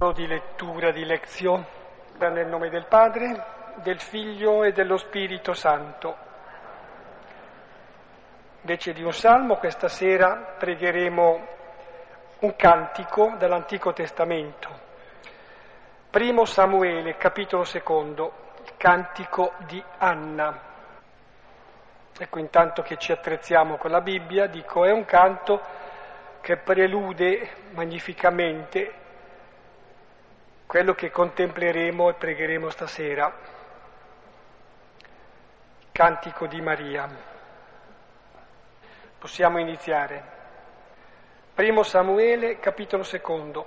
di lettura di lezione nel nome del Padre, del Figlio e dello Spirito Santo. Invece di un salmo, questa sera pregheremo un cantico dall'Antico Testamento. Primo Samuele, capitolo secondo, il cantico di Anna. Ecco, intanto che ci attrezziamo con la Bibbia, dico, è un canto che prelude magnificamente quello che contempleremo e pregheremo stasera. Cantico di Maria. Possiamo iniziare. Primo Samuele, capitolo secondo,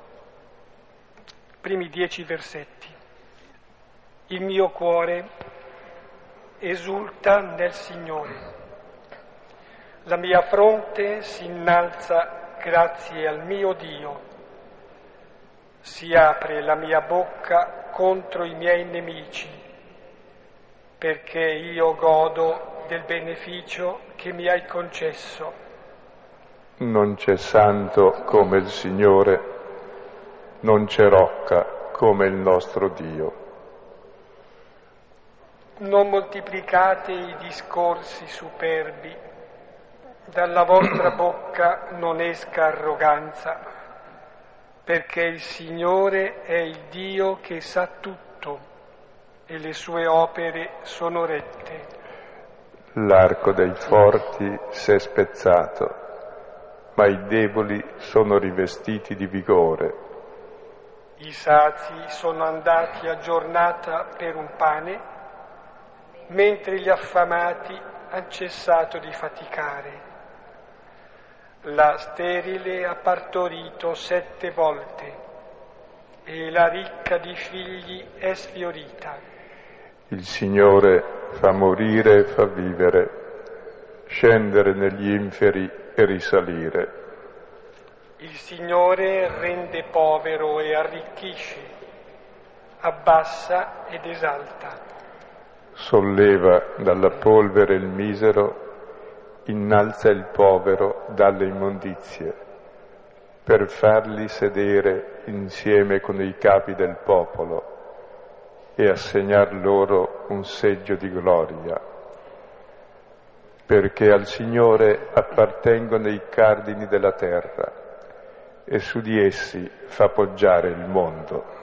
primi dieci versetti. Il mio cuore esulta nel Signore. La mia fronte si innalza grazie al mio Dio si apre la mia bocca contro i miei nemici, perché io godo del beneficio che mi hai concesso. Non c'è santo come il Signore, non c'è rocca come il nostro Dio. Non moltiplicate i discorsi superbi, dalla vostra bocca non esca arroganza perché il Signore è il Dio che sa tutto e le sue opere sono rette. L'arco dei forti si è spezzato, ma i deboli sono rivestiti di vigore. I sazi sono andati a giornata per un pane, mentre gli affamati hanno cessato di faticare. La sterile ha partorito sette volte e la ricca di figli è sfiorita. Il Signore fa morire e fa vivere, scendere negli inferi e risalire. Il Signore rende povero e arricchisce, abbassa ed esalta. Solleva dalla polvere il misero innalza il povero dalle immondizie per farli sedere insieme con i capi del popolo e assegnar loro un seggio di gloria, perché al Signore appartengono i cardini della terra e su di essi fa poggiare il mondo.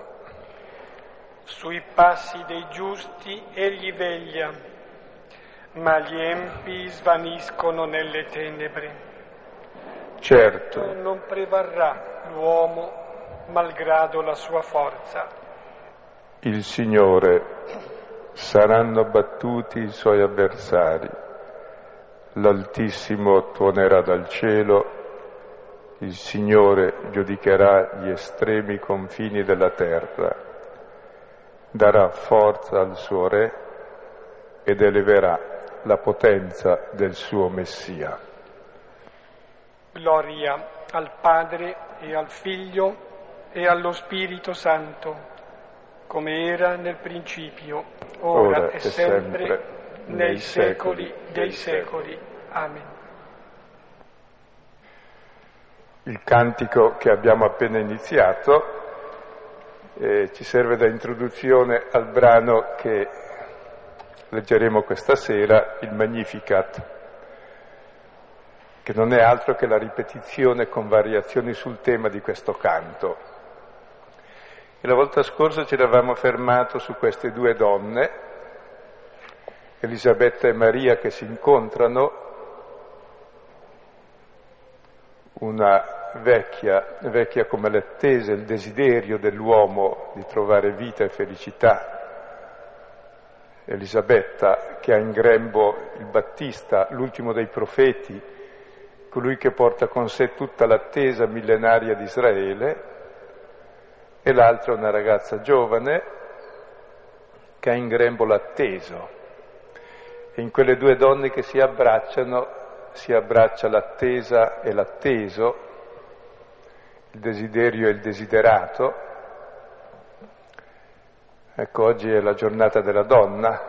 Sui passi dei giusti egli veglia ma gli empi svaniscono nelle tenebre. Certo. Non prevarrà l'uomo malgrado la sua forza. Il Signore saranno battuti i suoi avversari. L'Altissimo tuonerà dal cielo, il Signore giudicherà gli estremi confini della terra, darà forza al suo Re ed eleverà la potenza del suo Messia. Gloria al Padre e al Figlio e allo Spirito Santo, come era nel principio, ora, ora e sempre, sempre nei secoli dei secoli. Amen. Il cantico che abbiamo appena iniziato eh, ci serve da introduzione al brano che leggeremo questa sera il Magnificat, che non è altro che la ripetizione con variazioni sul tema di questo canto. E la volta scorsa ci eravamo fermato su queste due donne, Elisabetta e Maria, che si incontrano, una vecchia, vecchia come l'attesa, il desiderio dell'uomo di trovare vita e felicità, Elisabetta che ha in grembo il Battista, l'ultimo dei profeti, colui che porta con sé tutta l'attesa millenaria di Israele, e l'altra una ragazza giovane che ha in grembo l'atteso. E in quelle due donne che si abbracciano si abbraccia l'attesa e l'atteso, il desiderio e il desiderato, Ecco, oggi è la giornata della donna,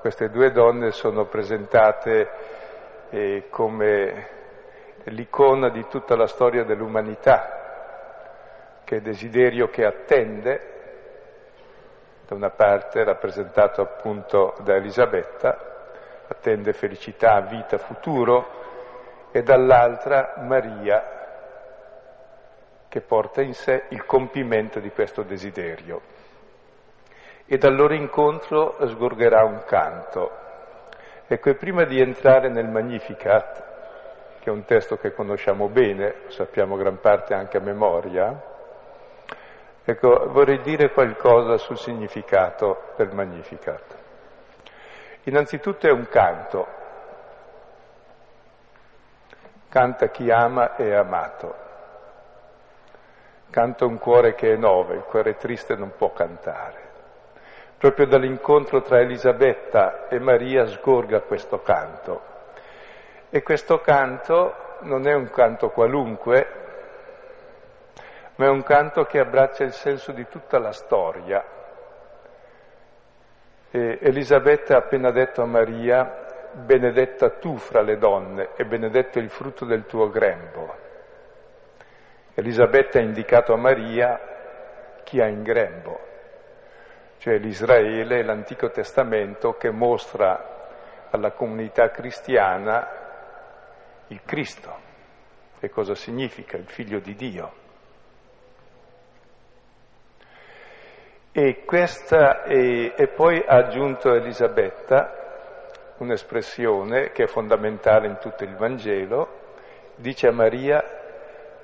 queste due donne sono presentate eh, come l'icona di tutta la storia dell'umanità, che è desiderio che attende, da una parte rappresentato appunto da Elisabetta, attende felicità, vita, futuro, e dall'altra Maria che porta in sé il compimento di questo desiderio. E dal loro incontro sgorgerà un canto. Ecco, e prima di entrare nel Magnificat, che è un testo che conosciamo bene, sappiamo gran parte anche a memoria, ecco, vorrei dire qualcosa sul significato del Magnificat. Innanzitutto è un canto, canta chi ama e è amato. Canta un cuore che è nove, il cuore triste non può cantare. Proprio dall'incontro tra Elisabetta e Maria sgorga questo canto. E questo canto non è un canto qualunque, ma è un canto che abbraccia il senso di tutta la storia. E Elisabetta ha appena detto a Maria, benedetta tu fra le donne e benedetto il frutto del tuo grembo. Elisabetta ha indicato a Maria chi ha in grembo, cioè l'Israele, l'Antico Testamento che mostra alla comunità cristiana il Cristo. E cosa significa? Il figlio di Dio. E, questa, e, e poi ha aggiunto Elisabetta un'espressione che è fondamentale in tutto il Vangelo, dice a Maria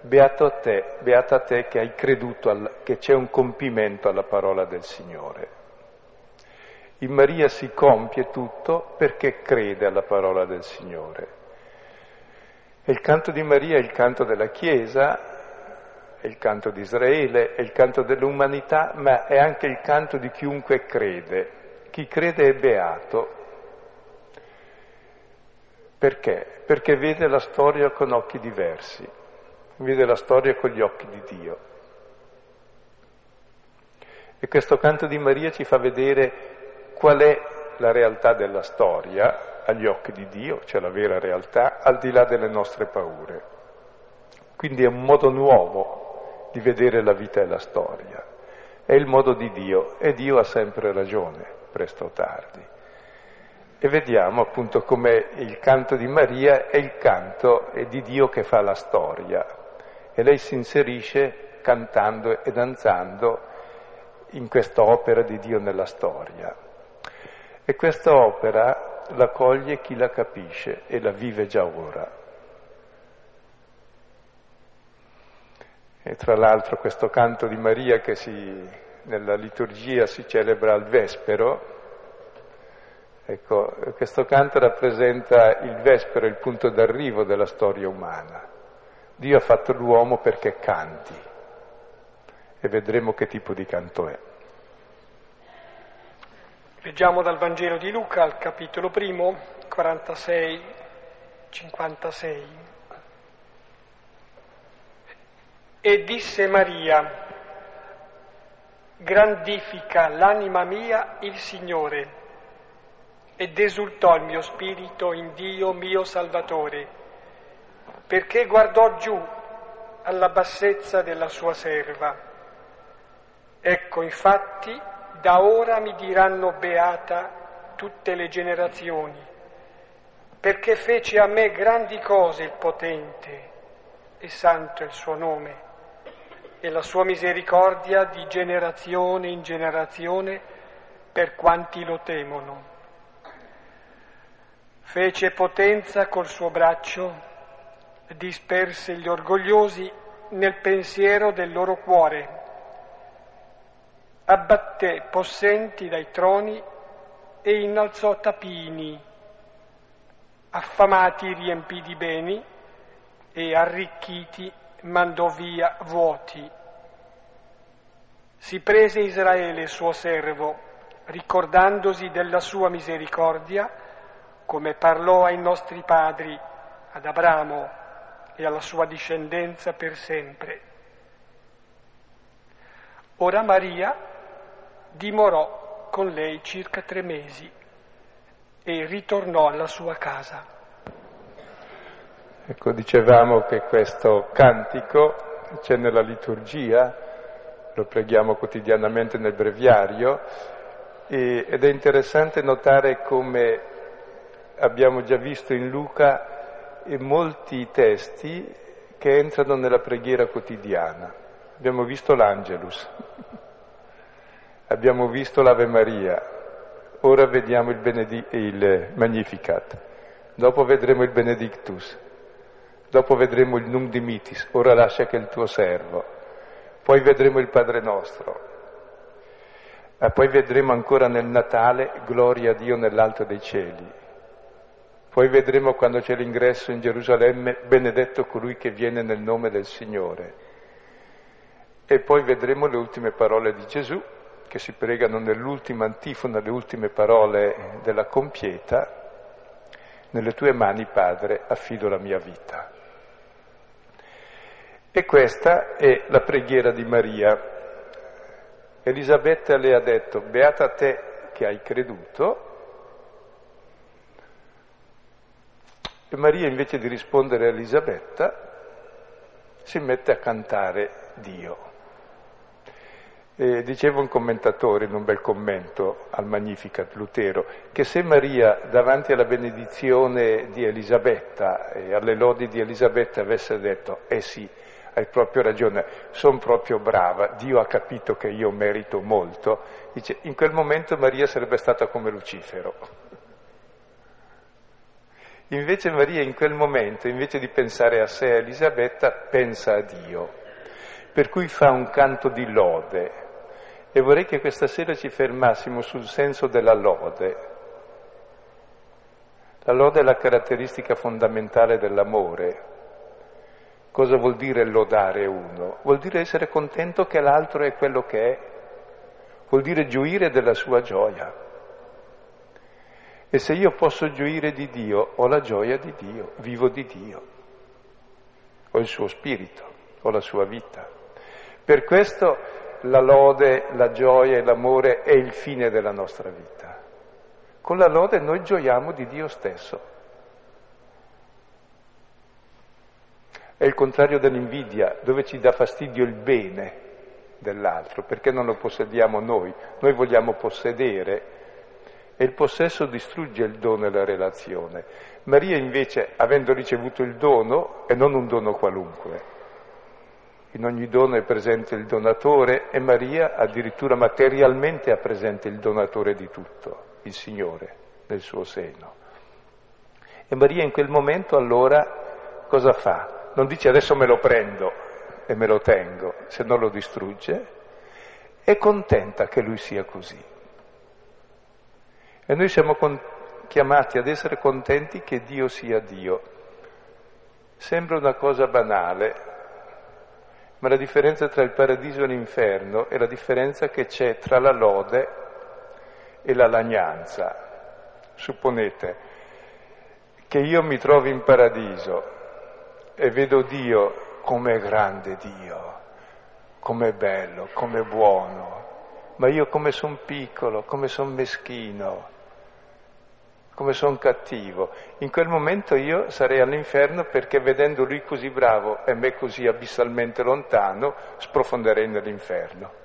Beato te, beata te che hai creduto al, che c'è un compimento alla parola del Signore. In Maria si compie tutto perché crede alla parola del Signore. E il canto di Maria è il canto della Chiesa, è il canto di Israele, è il canto dell'umanità, ma è anche il canto di chiunque crede. Chi crede è beato. Perché? Perché vede la storia con occhi diversi vede la storia con gli occhi di Dio. E questo canto di Maria ci fa vedere qual è la realtà della storia agli occhi di Dio, cioè la vera realtà, al di là delle nostre paure. Quindi è un modo nuovo di vedere la vita e la storia. È il modo di Dio e Dio ha sempre ragione, presto o tardi. E vediamo appunto come il canto di Maria è il canto di Dio che fa la storia, e lei si inserisce cantando e danzando in questa opera di Dio nella storia. E questa opera la coglie chi la capisce e la vive già ora. E tra l'altro questo canto di Maria che si, nella liturgia si celebra al Vespero, ecco, questo canto rappresenta il Vespero, il punto d'arrivo della storia umana. Dio ha fatto l'uomo perché canti e vedremo che tipo di canto è. Leggiamo dal Vangelo di Luca al capitolo primo, 46, 56. E disse Maria, grandifica l'anima mia il Signore ed esultò il mio spirito in Dio mio Salvatore perché guardò giù alla bassezza della sua serva. Ecco, infatti, da ora mi diranno beata tutte le generazioni, perché fece a me grandi cose il potente e santo è il suo nome, e la sua misericordia di generazione in generazione per quanti lo temono. Fece potenza col suo braccio disperse gli orgogliosi nel pensiero del loro cuore, abbatté possenti dai troni e innalzò tapini, affamati riempì di beni e arricchiti mandò via vuoti. Si prese Israele suo servo, ricordandosi della sua misericordia, come parlò ai nostri padri, ad Abramo, e alla sua discendenza per sempre. Ora Maria dimorò con lei circa tre mesi e ritornò alla sua casa. Ecco, dicevamo che questo cantico c'è nella liturgia lo preghiamo quotidianamente nel breviario e, ed è interessante notare come abbiamo già visto in Luca molti testi che entrano nella preghiera quotidiana. Abbiamo visto l'Angelus, abbiamo visto l'Ave Maria, ora vediamo il, Benedic- il Magnificat, dopo vedremo il Benedictus, dopo vedremo il Num Dimitis, ora lascia che il tuo servo, poi vedremo il Padre nostro, e poi vedremo ancora nel Natale gloria a Dio nell'alto dei cieli. Poi vedremo quando c'è l'ingresso in Gerusalemme, benedetto colui che viene nel nome del Signore. E poi vedremo le ultime parole di Gesù, che si pregano nell'ultima antifona, le ultime parole della compieta, nelle tue mani, Padre, affido la mia vita. E questa è la preghiera di Maria. Elisabetta le ha detto, beata te che hai creduto, E Maria invece di rispondere a Elisabetta si mette a cantare Dio. E diceva un commentatore in un bel commento al Magnificat Lutero che se Maria davanti alla benedizione di Elisabetta e alle lodi di Elisabetta avesse detto eh sì, hai proprio ragione, sono proprio brava, Dio ha capito che io merito molto, dice in quel momento Maria sarebbe stata come Lucifero. Invece Maria in quel momento, invece di pensare a sé e a Elisabetta, pensa a Dio, per cui fa un canto di lode. E vorrei che questa sera ci fermassimo sul senso della lode. La lode è la caratteristica fondamentale dell'amore. Cosa vuol dire lodare uno? Vuol dire essere contento che l'altro è quello che è, vuol dire gioire della sua gioia. E se io posso gioire di Dio, ho la gioia di Dio, vivo di Dio, ho il suo spirito, ho la sua vita. Per questo la lode, la gioia e l'amore è il fine della nostra vita. Con la lode noi gioiamo di Dio stesso. È il contrario dell'invidia, dove ci dà fastidio il bene dell'altro, perché non lo possediamo noi. Noi vogliamo possedere e il possesso distrugge il dono e la relazione. Maria invece, avendo ricevuto il dono, e non un dono qualunque, in ogni dono è presente il donatore e Maria addirittura materialmente ha presente il donatore di tutto, il Signore, nel suo seno. E Maria in quel momento allora cosa fa? Non dice adesso me lo prendo e me lo tengo, se non lo distrugge, è contenta che lui sia così. E noi siamo con, chiamati ad essere contenti che Dio sia Dio. Sembra una cosa banale, ma la differenza tra il paradiso e l'inferno è la differenza che c'è tra la lode e la lagnanza. Supponete che io mi trovi in paradiso e vedo Dio come grande Dio, come bello, come buono, ma io come sono piccolo, come sono meschino, come sono cattivo. In quel momento io sarei all'inferno perché vedendo lui così bravo e me così abissalmente lontano, sprofonderei nell'inferno.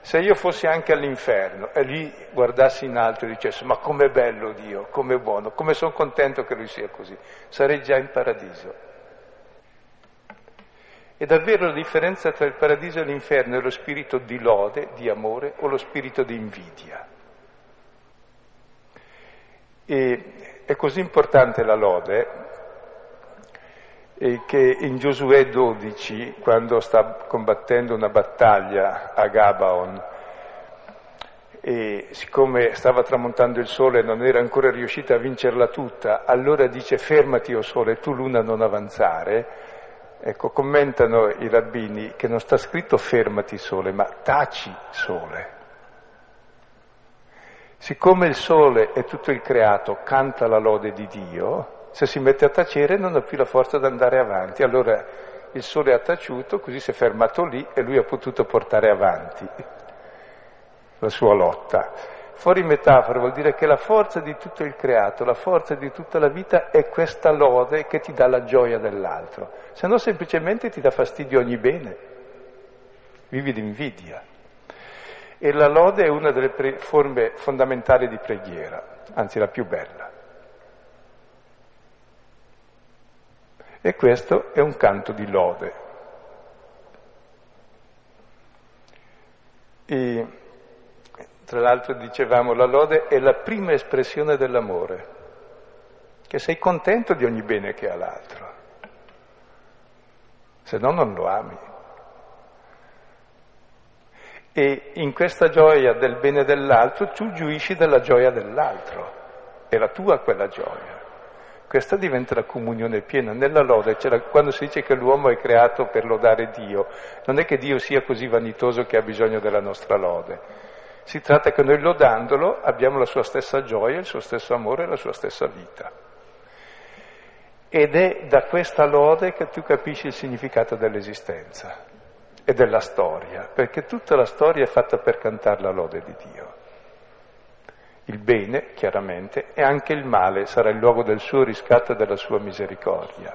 Se io fossi anche all'inferno e lì guardassi in alto e dicessi ma com'è bello Dio, com'è buono, come sono contento che lui sia così, sarei già in paradiso. E davvero la differenza tra il paradiso e l'inferno è lo spirito di lode, di amore o lo spirito di invidia. E è così importante la lode che in Giosuè 12, quando sta combattendo una battaglia a Gabaon, e siccome stava tramontando il sole e non era ancora riuscita a vincerla tutta, allora dice fermati o sole, tu luna non avanzare. Ecco, commentano i rabbini che non sta scritto fermati sole, ma taci sole. Siccome il sole e tutto il creato canta la lode di Dio, se si mette a tacere non ha più la forza di andare avanti. Allora il sole ha taciuto, così si è fermato lì e lui ha potuto portare avanti la sua lotta. Fuori metafora vuol dire che la forza di tutto il creato, la forza di tutta la vita è questa lode che ti dà la gioia dell'altro, se no semplicemente ti dà fastidio ogni bene. vivi d'invidia. E la lode è una delle pre- forme fondamentali di preghiera, anzi la più bella. E questo è un canto di lode. E, tra l'altro dicevamo, la lode è la prima espressione dell'amore, che sei contento di ogni bene che ha l'altro, se no non lo ami. E in questa gioia del bene dell'altro tu giuisci della gioia dell'altro, è la tua quella gioia. Questa diventa la comunione piena. Nella lode, cioè quando si dice che l'uomo è creato per lodare Dio, non è che Dio sia così vanitoso che ha bisogno della nostra lode. Si tratta che noi lodandolo abbiamo la sua stessa gioia, il suo stesso amore e la sua stessa vita. Ed è da questa lode che tu capisci il significato dell'esistenza e della storia, perché tutta la storia è fatta per cantare la lode di Dio. Il bene, chiaramente, e anche il male sarà il luogo del suo riscatto e della sua misericordia.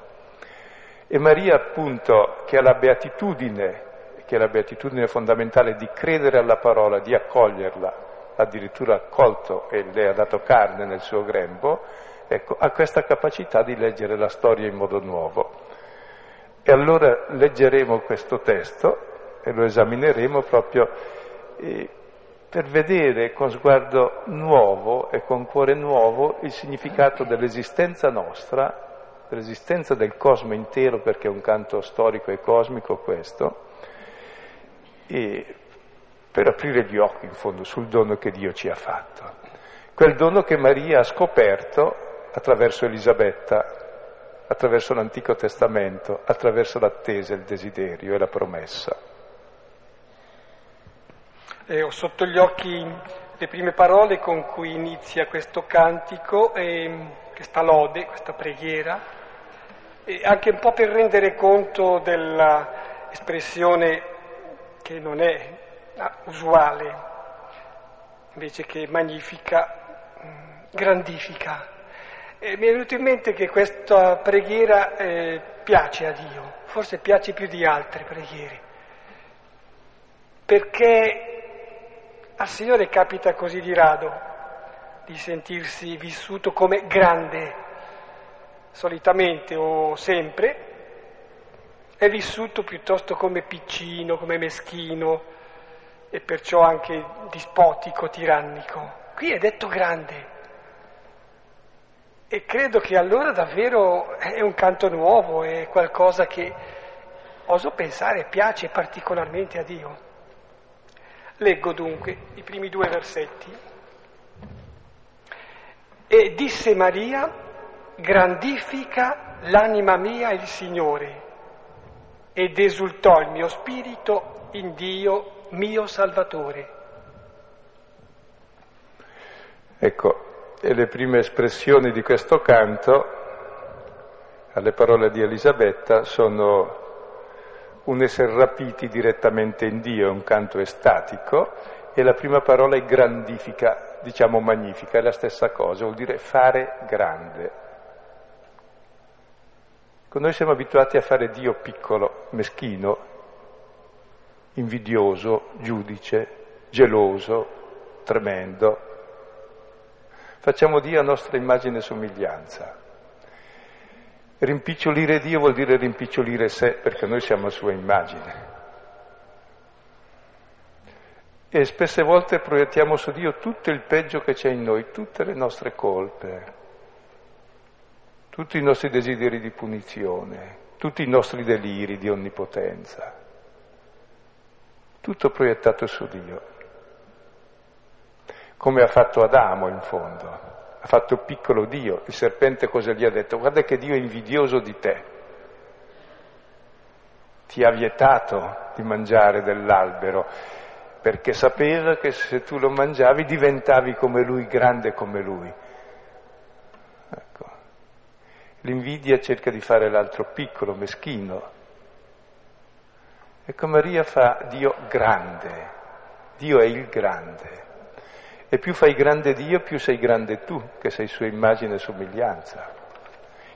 E Maria, appunto, che ha la beatitudine, che è la beatitudine fondamentale di credere alla parola, di accoglierla, addirittura accolto e le ha dato carne nel suo grembo, ecco, ha questa capacità di leggere la storia in modo nuovo. E allora leggeremo questo testo e lo esamineremo proprio eh, per vedere con sguardo nuovo e con cuore nuovo il significato dell'esistenza nostra, dell'esistenza del cosmo intero, perché è un canto storico e cosmico questo, e per aprire gli occhi in fondo sul dono che Dio ci ha fatto. Quel dono che Maria ha scoperto attraverso Elisabetta, attraverso l'Antico Testamento, attraverso l'attesa, il desiderio e la promessa. Eh, ho sotto gli occhi le prime parole con cui inizia questo cantico, eh, questa lode, questa preghiera, e anche un po' per rendere conto dell'espressione che non è usuale, invece che magnifica, grandifica. E mi è venuto in mente che questa preghiera eh, piace a Dio, forse piace più di altre preghiere, perché al Signore capita così di rado di sentirsi vissuto come grande, solitamente o sempre, è vissuto piuttosto come piccino, come meschino e perciò anche dispotico, tirannico. Qui è detto grande. E credo che allora davvero è un canto nuovo, è qualcosa che oso pensare piace particolarmente a Dio. Leggo dunque i primi due versetti. E disse Maria, grandifica l'anima mia il Signore, ed esultò il mio spirito in Dio mio Salvatore. Ecco, e le prime espressioni di questo canto, alle parole di Elisabetta, sono un essere rapiti direttamente in Dio, è un canto estatico e la prima parola è grandifica, diciamo magnifica, è la stessa cosa, vuol dire fare grande. Noi siamo abituati a fare Dio piccolo, meschino, invidioso, giudice, geloso, tremendo. Facciamo Dio a nostra immagine e somiglianza. Rimpicciolire Dio vuol dire rimpicciolire sé, perché noi siamo a sua immagine. E spesse volte proiettiamo su Dio tutto il peggio che c'è in noi, tutte le nostre colpe, tutti i nostri desideri di punizione, tutti i nostri deliri di onnipotenza, tutto proiettato su Dio, come ha fatto Adamo in fondo ha fatto piccolo Dio, il serpente cosa gli ha detto? Guarda che Dio è invidioso di te, ti ha vietato di mangiare dell'albero, perché sapeva che se tu lo mangiavi diventavi come lui, grande come lui. Ecco. L'invidia cerca di fare l'altro piccolo, meschino. Ecco Maria fa Dio grande, Dio è il grande. E più fai grande Dio, più sei grande tu, che sei sua immagine e somiglianza.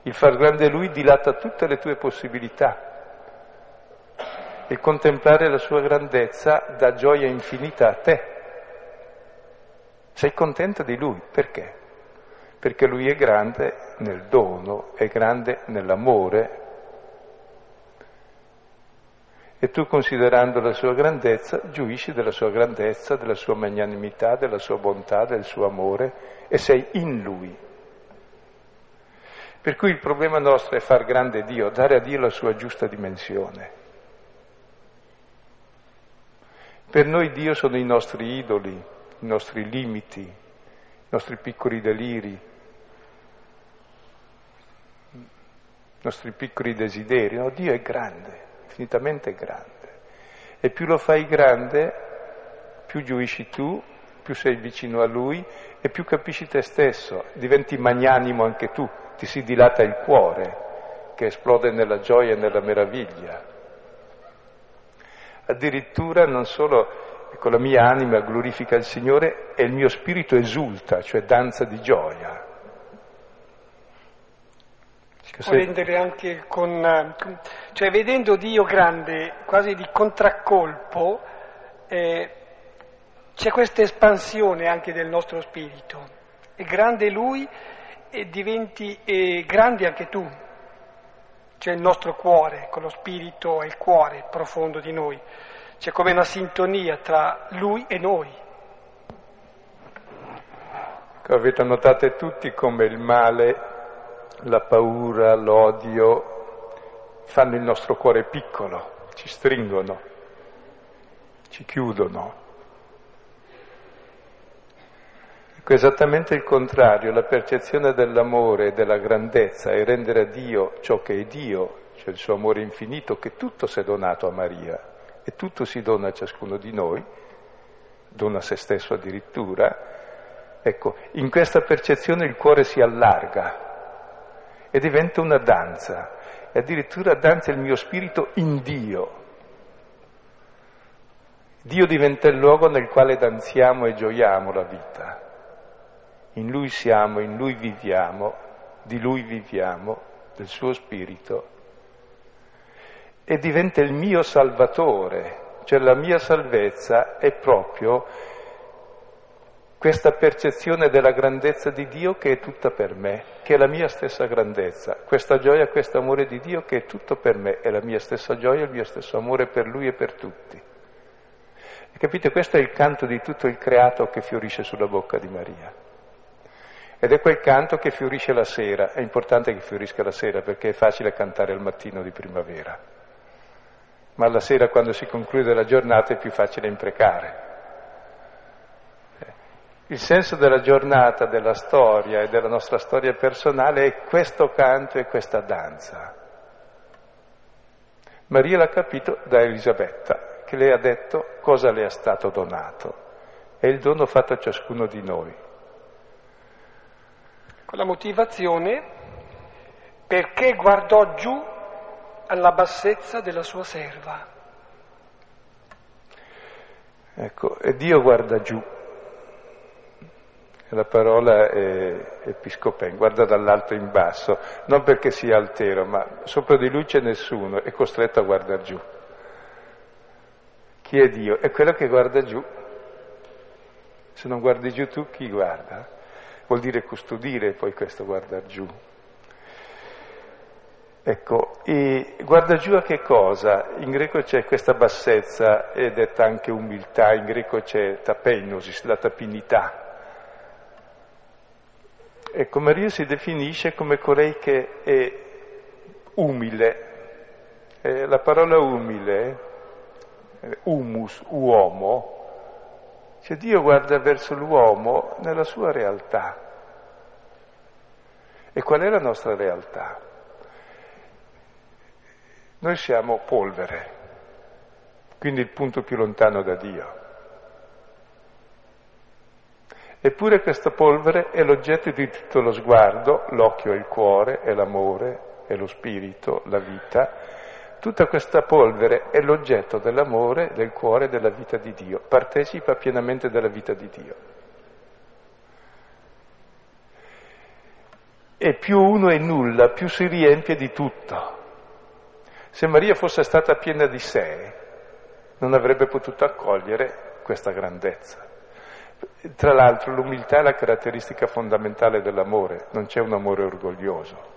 Il far grande Lui dilata tutte le tue possibilità. Il contemplare la sua grandezza dà gioia infinita a te. Sei contento di lui, perché? Perché lui è grande nel dono, è grande nell'amore. E tu considerando la sua grandezza, giuisci della sua grandezza, della sua magnanimità, della sua bontà, del suo amore e sei in lui. Per cui il problema nostro è far grande Dio, dare a Dio la sua giusta dimensione. Per noi Dio sono i nostri idoli, i nostri limiti, i nostri piccoli deliri, i nostri piccoli desideri. No, Dio è grande, infinitamente grande. E più lo fai grande, più giuisci tu, più sei vicino a Lui e più capisci te stesso, diventi magnanimo anche tu, ti si dilata il cuore che esplode nella gioia e nella meraviglia. Addirittura non solo ecco, la mia anima glorifica il Signore e il mio spirito esulta, cioè danza di gioia. Si può rendere anche con, cioè vedendo Dio grande, quasi di contraccolpo, eh, c'è questa espansione anche del nostro spirito. È grande Lui e diventi e grande anche tu, c'è il nostro cuore, con lo spirito e il cuore profondo di noi. C'è come una sintonia tra lui e noi. Avete notato tutti come il male, la paura, l'odio fanno il nostro cuore piccolo, ci stringono, ci chiudono. Ecco, esattamente il contrario, la percezione dell'amore e della grandezza e rendere a Dio ciò che è Dio, cioè il suo amore infinito, che tutto si è donato a Maria e tutto si dona a ciascuno di noi, dona a se stesso addirittura, ecco, in questa percezione il cuore si allarga e diventa una danza, e addirittura danza il mio spirito in Dio. Dio diventa il luogo nel quale danziamo e gioiamo la vita. In Lui siamo, in Lui viviamo, di Lui viviamo, del suo Spirito. E diventa il mio Salvatore, cioè la mia salvezza è proprio questa percezione della grandezza di Dio che è tutta per me, che è la mia stessa grandezza, questa gioia, questo amore di Dio che è tutto per me, è la mia stessa gioia, il mio stesso amore per Lui e per tutti. E capite, questo è il canto di tutto il creato che fiorisce sulla bocca di Maria. Ed è quel canto che fiorisce la sera, è importante che fiorisca la sera perché è facile cantare al mattino di primavera, ma la sera quando si conclude la giornata è più facile imprecare. Il senso della giornata, della storia e della nostra storia personale è questo canto e questa danza. Maria l'ha capito da Elisabetta, che le ha detto cosa le è stato donato. È il dono fatto a ciascuno di noi con la motivazione perché guardò giù alla bassezza della sua serva. Ecco, e Dio guarda giù. La parola è episcopen, guarda dall'alto in basso, non perché sia altero, ma sopra di lui c'è nessuno, è costretto a guardare giù. Chi è Dio? È quello che guarda giù. Se non guardi giù tu, chi guarda? vuol dire custodire poi questo guardar giù. Ecco, e guarda giù a che cosa? In greco c'è questa bassezza è detta anche umiltà, in greco c'è tapenosis, la tapinità. Ecco, Maria si definisce come colei che è umile. Eh, la parola umile, eh, humus, uomo, cioè Dio guarda verso l'uomo nella sua realtà. E qual è la nostra realtà? Noi siamo polvere, quindi il punto più lontano da Dio. Eppure questa polvere è l'oggetto di tutto lo sguardo, l'occhio è il cuore, è l'amore, è lo spirito, la vita, Tutta questa polvere è l'oggetto dell'amore, del cuore, della vita di Dio, partecipa pienamente della vita di Dio. E più uno è nulla, più si riempie di tutto. Se Maria fosse stata piena di sé, non avrebbe potuto accogliere questa grandezza. Tra l'altro l'umiltà è la caratteristica fondamentale dell'amore, non c'è un amore orgoglioso.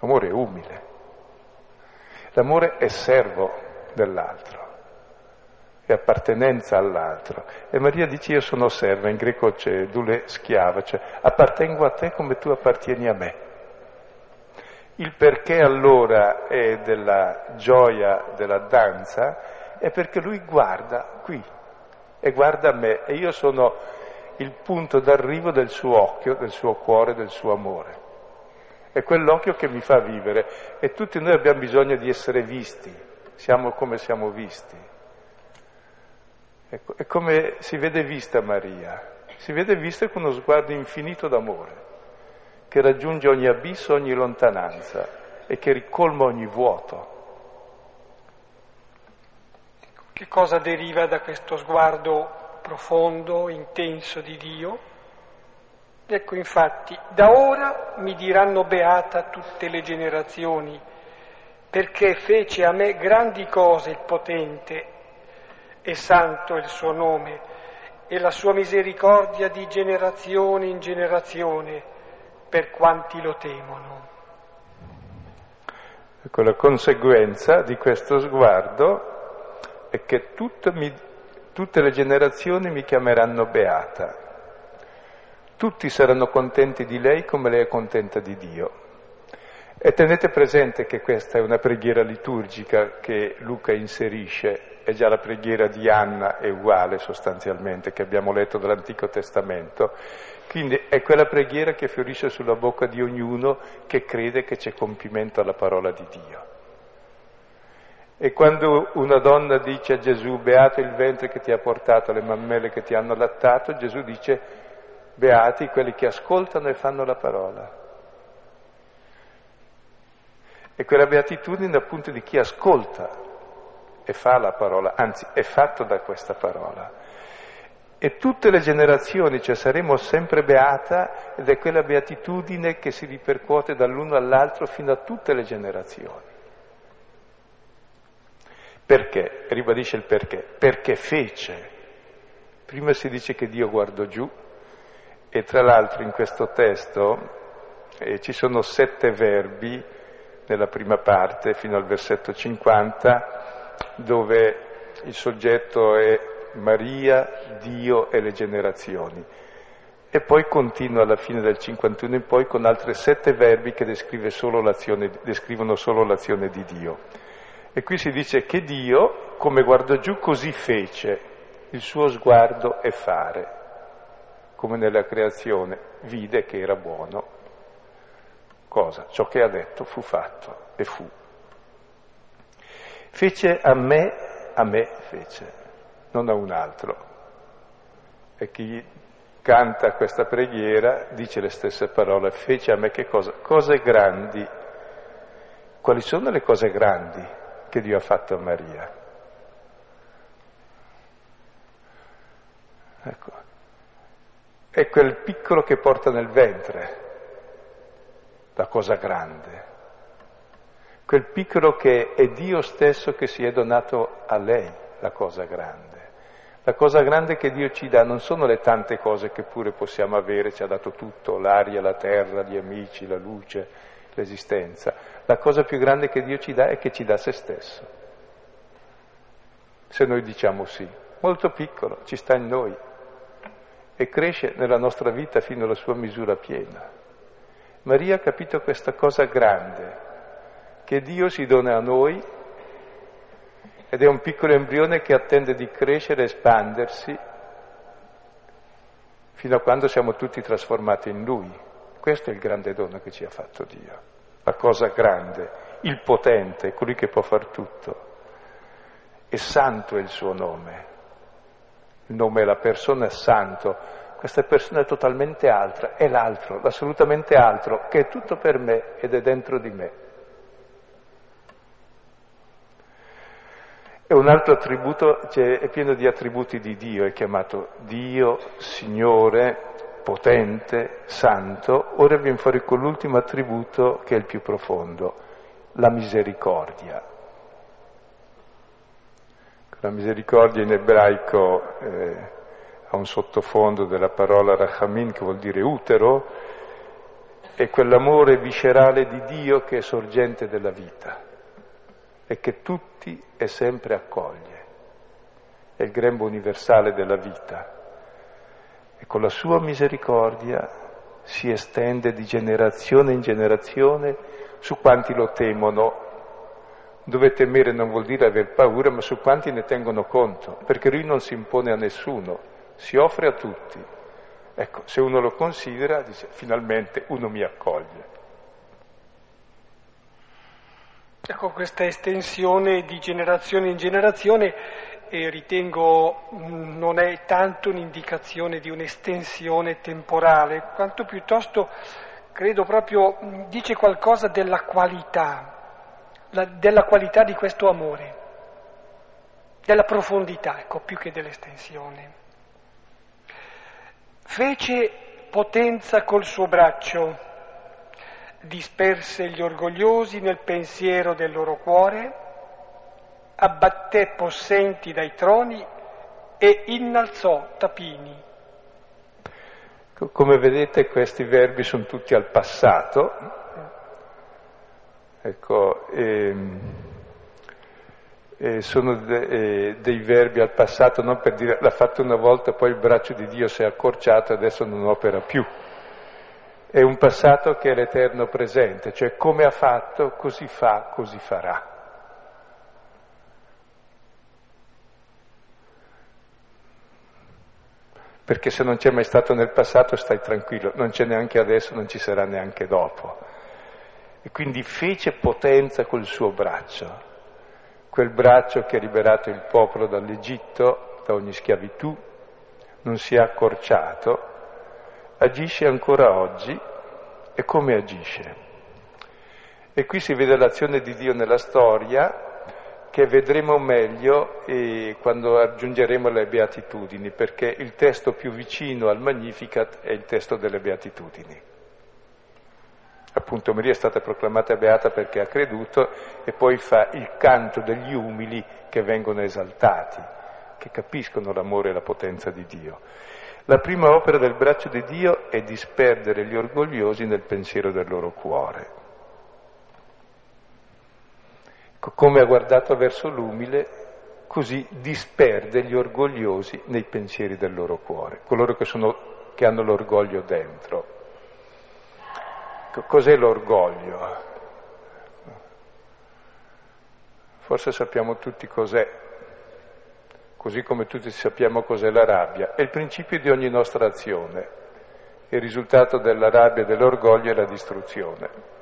L'amore è umile. L'amore è servo dell'altro, è appartenenza all'altro. E Maria dice io sono serva, in greco c'è dule schiava, cioè appartengo a te come tu appartieni a me. Il perché allora è della gioia, della danza, è perché lui guarda qui e guarda me e io sono il punto d'arrivo del suo occhio, del suo cuore, del suo amore. È quell'occhio che mi fa vivere e tutti noi abbiamo bisogno di essere visti, siamo come siamo visti. Ecco, è come si vede vista Maria, si vede vista con uno sguardo infinito d'amore, che raggiunge ogni abisso, ogni lontananza e che ricolma ogni vuoto. Che cosa deriva da questo sguardo profondo, intenso di Dio? Ecco infatti, da ora mi diranno beata tutte le generazioni, perché fece a me grandi cose il potente e santo il suo nome e la sua misericordia di generazione in generazione per quanti lo temono. Ecco la conseguenza di questo sguardo è che mi, tutte le generazioni mi chiameranno beata. Tutti saranno contenti di lei come lei è contenta di Dio. E tenete presente che questa è una preghiera liturgica che Luca inserisce, è già la preghiera di Anna, è uguale sostanzialmente, che abbiamo letto dall'Antico Testamento. Quindi è quella preghiera che fiorisce sulla bocca di ognuno che crede che c'è compimento alla parola di Dio. E quando una donna dice a Gesù, beato il ventre che ti ha portato, le mammelle che ti hanno allattato, Gesù dice, beati quelli che ascoltano e fanno la parola. E quella beatitudine appunto di chi ascolta e fa la parola, anzi è fatto da questa parola. E tutte le generazioni, cioè saremo sempre beata ed è quella beatitudine che si ripercuote dall'uno all'altro fino a tutte le generazioni. Perché? Ribadisce il perché. Perché fece. Prima si dice che Dio guardò giù e tra l'altro in questo testo eh, ci sono sette verbi nella prima parte fino al versetto 50 dove il soggetto è Maria, Dio e le generazioni. E poi continua alla fine del 51 in poi con altri sette verbi che solo descrivono solo l'azione di Dio. E qui si dice che Dio, come guardò giù, così fece, il suo sguardo e fare, come nella creazione, vide che era buono. Cosa? Ciò che ha detto fu fatto e fu. Fece a me, a me fece, non a un altro. E chi canta questa preghiera dice le stesse parole, fece a me che cosa? Cose grandi. Quali sono le cose grandi? Che Dio ha fatto a Maria. Ecco, è quel piccolo che porta nel ventre la cosa grande, quel piccolo che è Dio stesso che si è donato a lei, la cosa grande. La cosa grande che Dio ci dà non sono le tante cose che pure possiamo avere, ci ha dato tutto, l'aria, la terra, gli amici, la luce, l'esistenza. La cosa più grande che Dio ci dà è che ci dà se stesso. Se noi diciamo sì, molto piccolo, ci sta in noi e cresce nella nostra vita fino alla sua misura piena. Maria ha capito questa cosa grande, che Dio si dona a noi ed è un piccolo embrione che attende di crescere e espandersi fino a quando siamo tutti trasformati in Lui. Questo è il grande dono che ci ha fatto Dio, la cosa grande, il potente, colui che può far tutto. E santo è il suo nome. Il nome è la persona è santo. Questa persona è totalmente altra, è l'altro, l'assolutamente altro, che è tutto per me ed è dentro di me. E un altro attributo, cioè, è pieno di attributi di Dio, è chiamato Dio, Signore, potente, santo, ora viene fuori con l'ultimo attributo che è il più profondo, la misericordia. La misericordia in ebraico eh, ha un sottofondo della parola rachamin che vuol dire utero, è quell'amore viscerale di Dio che è sorgente della vita e che tutti e sempre accoglie. È il grembo universale della vita con la sua misericordia si estende di generazione in generazione su quanti lo temono dove temere non vuol dire aver paura, ma su quanti ne tengono conto, perché lui non si impone a nessuno, si offre a tutti. Ecco, se uno lo considera, dice, finalmente uno mi accoglie. Ecco, questa estensione di generazione in generazione eh, ritengo non è tanto un'indicazione di un'estensione temporale, quanto piuttosto credo proprio dice qualcosa della qualità la, della qualità di questo amore, della profondità, ecco, più che dell'estensione. Fece potenza col suo braccio, disperse gli orgogliosi nel pensiero del loro cuore, abbatté possenti dai troni e innalzò tapini. Come vedete questi verbi sono tutti al passato, Ecco, ehm, eh, sono de, eh, dei verbi al passato, non per dire l'ha fatto una volta, poi il braccio di Dio si è accorciato e adesso non opera più. È un passato che è l'eterno presente, cioè come ha fatto, così fa, così farà. Perché se non c'è mai stato nel passato stai tranquillo, non c'è neanche adesso, non ci sarà neanche dopo. E quindi fece potenza col suo braccio, quel braccio che ha liberato il popolo dall'Egitto, da ogni schiavitù, non si è accorciato, agisce ancora oggi e come agisce. E qui si vede l'azione di Dio nella storia che vedremo meglio quando aggiungeremo le beatitudini, perché il testo più vicino al Magnificat è il testo delle beatitudini. Appunto Maria è stata proclamata beata perché ha creduto e poi fa il canto degli umili che vengono esaltati, che capiscono l'amore e la potenza di Dio. La prima opera del braccio di Dio è disperdere gli orgogliosi nel pensiero del loro cuore. Come ha guardato verso l'umile, così disperde gli orgogliosi nei pensieri del loro cuore, coloro che, sono, che hanno l'orgoglio dentro. Cos'è l'orgoglio? Forse sappiamo tutti cos'è, così come tutti sappiamo cos'è la rabbia. È il principio di ogni nostra azione. Il risultato della rabbia e dell'orgoglio è la distruzione.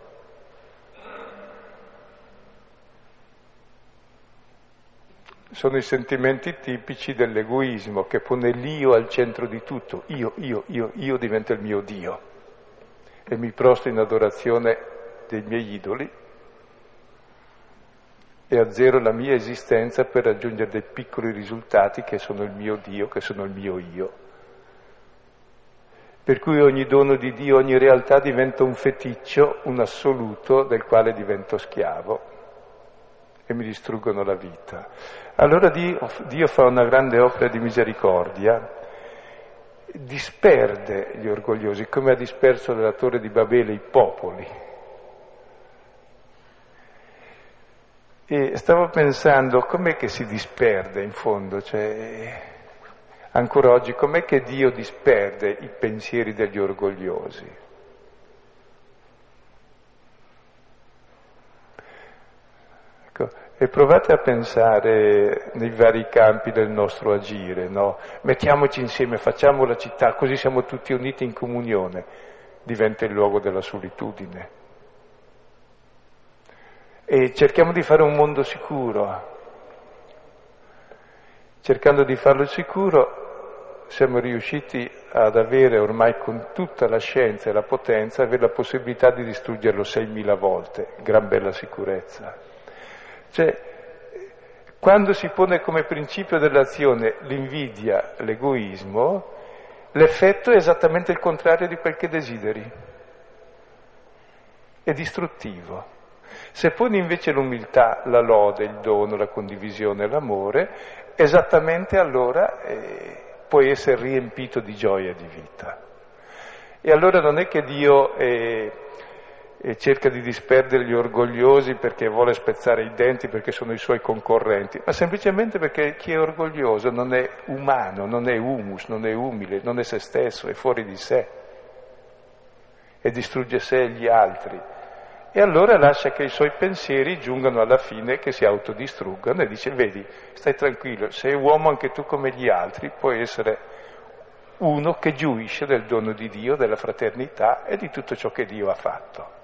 Sono i sentimenti tipici dell'egoismo che pone l'io al centro di tutto. Io, io, io, io diventa il mio Dio e mi prostro in adorazione dei miei idoli e azzero la mia esistenza per raggiungere dei piccoli risultati che sono il mio Dio, che sono il mio io. Per cui ogni dono di Dio, ogni realtà diventa un feticcio, un assoluto del quale divento schiavo e mi distruggono la vita. Allora Dio, Dio fa una grande opera di misericordia disperde gli orgogliosi, come ha disperso nella torre di Babele i popoli. E stavo pensando, com'è che si disperde in fondo? Cioè, ancora oggi, com'è che Dio disperde i pensieri degli orgogliosi? E provate a pensare nei vari campi del nostro agire, no? Mettiamoci insieme, facciamo la città, così siamo tutti uniti in comunione, diventa il luogo della solitudine. E cerchiamo di fare un mondo sicuro. Cercando di farlo sicuro, siamo riusciti ad avere ormai con tutta la scienza e la potenza, avere la possibilità di distruggerlo 6.000 volte, gran bella sicurezza. Cioè, quando si pone come principio dell'azione l'invidia, l'egoismo, l'effetto è esattamente il contrario di quel che desideri. È distruttivo. Se poni invece l'umiltà, la lode, il dono, la condivisione, l'amore, esattamente allora eh, puoi essere riempito di gioia di vita. E allora non è che Dio eh, eh, cerca di disperdere gli orgogliosi perché vuole spezzare i denti perché sono i suoi concorrenti, ma semplicemente perché chi è orgoglioso non è umano, non è humus, non è umile, non è se stesso, è fuori di sé e distrugge sé e gli altri. E allora lascia che i suoi pensieri giungano alla fine che si autodistruggano e dice, vedi, stai tranquillo, sei uomo anche tu come gli altri, puoi essere uno che giuisce del dono di Dio, della fraternità e di tutto ciò che Dio ha fatto.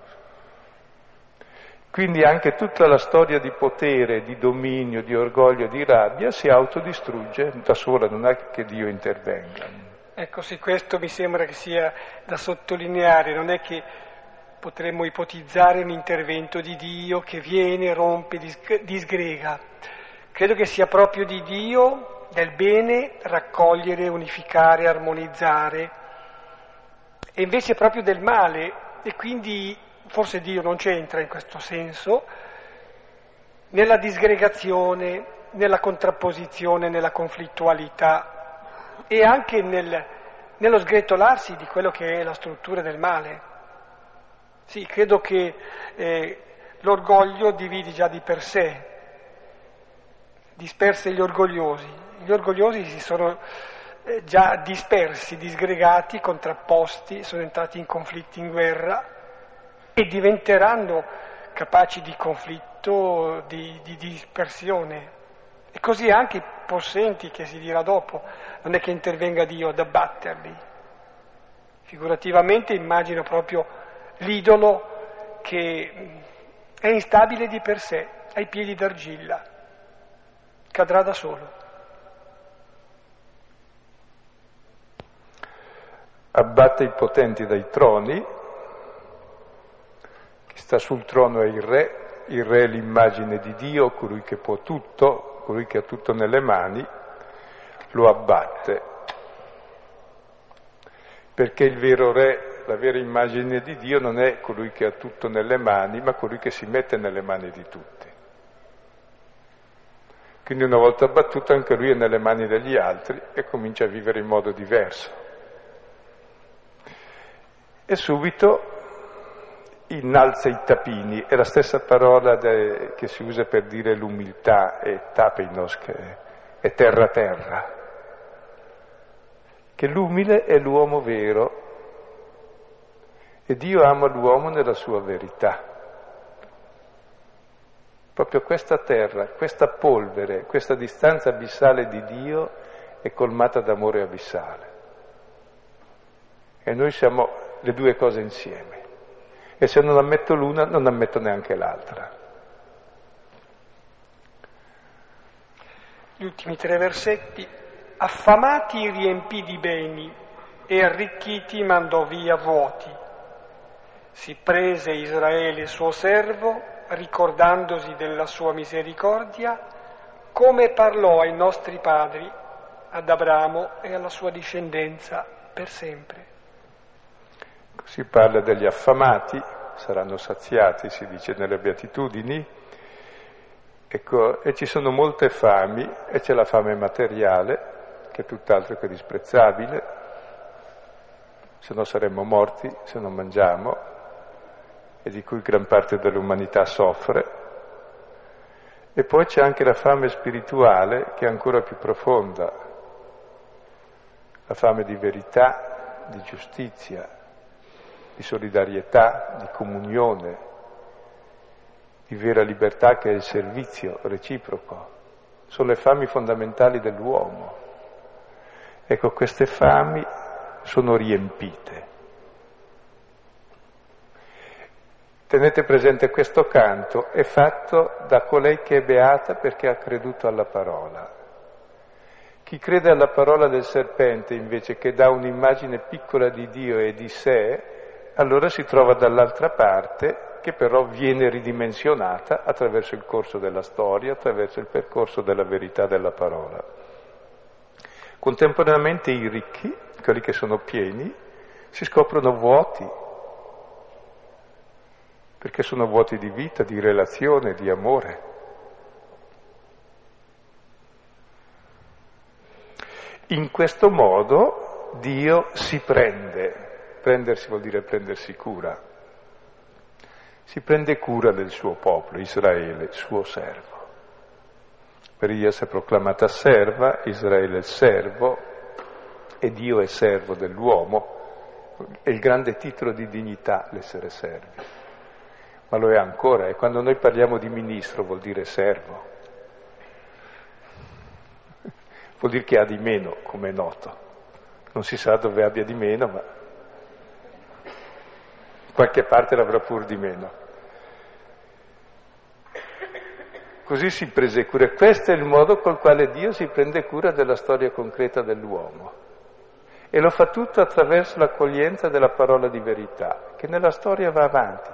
Quindi anche tutta la storia di potere, di dominio, di orgoglio, di rabbia si autodistrugge da sola, non è che Dio intervenga. Ecco, sì, questo mi sembra che sia da sottolineare, non è che potremmo ipotizzare un intervento di Dio che viene, rompe, disgrega. Credo che sia proprio di Dio del bene raccogliere, unificare, armonizzare, e invece proprio del male, e quindi forse Dio non c'entra in questo senso, nella disgregazione, nella contrapposizione, nella conflittualità e anche nel, nello sgretolarsi di quello che è la struttura del male. Sì, credo che eh, l'orgoglio divide già di per sé, disperse gli orgogliosi, gli orgogliosi si sono eh, già dispersi, disgregati, contrapposti, sono entrati in conflitti, in guerra e diventeranno capaci di conflitto, di, di dispersione. E così anche i possenti che si dirà dopo, non è che intervenga Dio ad abbatterli. Figurativamente immagino proprio l'idolo che è instabile di per sé, ai piedi d'argilla, cadrà da solo. abbatte i potenti dai troni, chi sta sul trono è il re, il re è l'immagine di Dio, colui che può tutto, colui che ha tutto nelle mani, lo abbatte. Perché il vero re, la vera immagine di Dio non è colui che ha tutto nelle mani, ma colui che si mette nelle mani di tutti. Quindi una volta abbattuto anche lui è nelle mani degli altri e comincia a vivere in modo diverso e subito innalza i tapini, è la stessa parola de, che si usa per dire l'umiltà, è tapeinos, che è terra-terra, che l'umile è l'uomo vero e Dio ama l'uomo nella sua verità. Proprio questa terra, questa polvere, questa distanza abissale di Dio è colmata d'amore abissale. E noi siamo le due cose insieme. E se non ammetto l'una, non ammetto neanche l'altra. Gli ultimi tre versetti. Affamati riempì di beni e arricchiti mandò via vuoti. Si prese Israele suo servo, ricordandosi della sua misericordia, come parlò ai nostri padri, ad Abramo e alla sua discendenza per sempre. Si parla degli affamati, saranno saziati, si dice nelle beatitudini, ecco, e ci sono molte fami, e c'è la fame materiale, che è tutt'altro che disprezzabile, se no saremmo morti se non mangiamo, e di cui gran parte dell'umanità soffre. E poi c'è anche la fame spirituale, che è ancora più profonda, la fame di verità, di giustizia, di solidarietà, di comunione, di vera libertà che è il servizio reciproco. Sono le fami fondamentali dell'uomo. Ecco, queste fami sono riempite. Tenete presente questo canto è fatto da colei che è beata perché ha creduto alla parola. Chi crede alla parola del serpente invece che dà un'immagine piccola di Dio e di sé, allora si trova dall'altra parte che però viene ridimensionata attraverso il corso della storia, attraverso il percorso della verità della parola. Contemporaneamente i ricchi, quelli che sono pieni, si scoprono vuoti, perché sono vuoti di vita, di relazione, di amore. In questo modo Dio si prende, prendersi vuol dire prendersi cura, si prende cura del suo popolo, Israele, suo servo. Maria si è proclamata serva, Israele è servo e Dio è servo dell'uomo, è il grande titolo di dignità l'essere servi, ma lo è ancora e quando noi parliamo di ministro vuol dire servo, vuol dire che ha di meno, come è noto, non si sa dove abbia di meno, ma qualche parte l'avrà pur di meno. Così si prese cura. Questo è il modo col quale Dio si prende cura della storia concreta dell'uomo. E lo fa tutto attraverso l'accoglienza della parola di verità, che nella storia va avanti.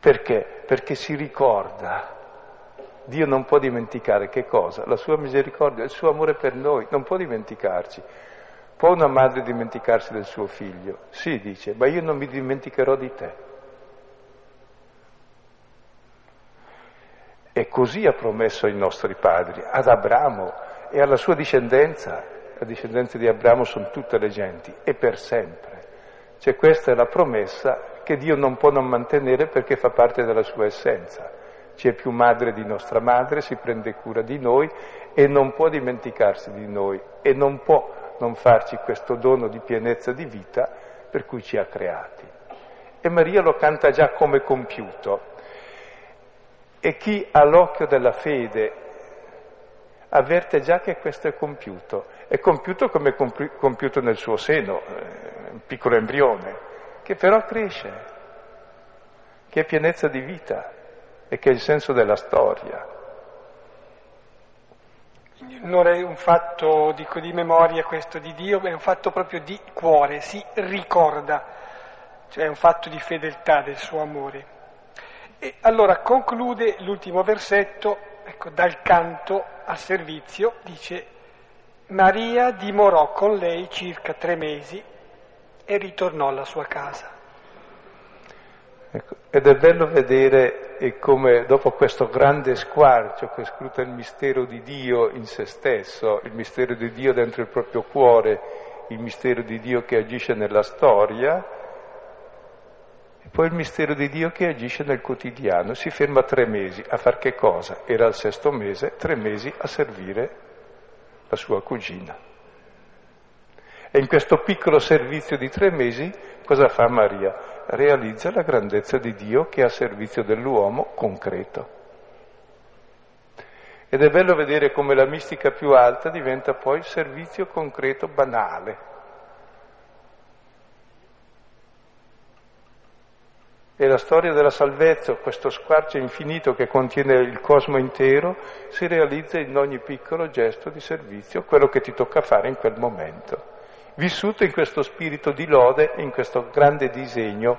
Perché? Perché si ricorda. Dio non può dimenticare che cosa? La sua misericordia, il suo amore per noi, non può dimenticarci. Può una madre dimenticarsi del suo figlio? Sì, dice, ma io non mi dimenticherò di te. E così ha promesso ai nostri padri, ad Abramo e alla sua discendenza. La discendenza di Abramo sono tutte le genti e per sempre. Cioè questa è la promessa che Dio non può non mantenere perché fa parte della sua essenza. Ci è più madre di nostra madre, si prende cura di noi e non può dimenticarsi di noi e non può non farci questo dono di pienezza di vita per cui ci ha creati. E Maria lo canta già come compiuto. E chi ha l'occhio della fede avverte già che questo è compiuto. È compiuto come è compiuto nel suo seno, eh, un piccolo embrione, che però cresce, che è pienezza di vita e che è il senso della storia. Non è un fatto dico, di memoria questo di Dio, è un fatto proprio di cuore, si ricorda, cioè è un fatto di fedeltà del suo amore. E allora conclude l'ultimo versetto, ecco, dal canto al servizio, dice Maria dimorò con lei circa tre mesi e ritornò alla sua casa. Ecco, ed è bello vedere come dopo questo grande squarcio che scruta il mistero di Dio in se stesso, il mistero di Dio dentro il proprio cuore, il mistero di Dio che agisce nella storia, poi il mistero di Dio che agisce nel quotidiano, si ferma tre mesi a far che cosa? Era il sesto mese, tre mesi a servire la sua cugina. E in questo piccolo servizio di tre mesi cosa fa Maria? Realizza la grandezza di Dio che è a servizio dell'uomo concreto. Ed è bello vedere come la mistica più alta diventa poi servizio concreto banale. E la storia della salvezza, questo squarcio infinito che contiene il cosmo intero, si realizza in ogni piccolo gesto di servizio, quello che ti tocca fare in quel momento. Vissuto in questo spirito di lode, in questo grande disegno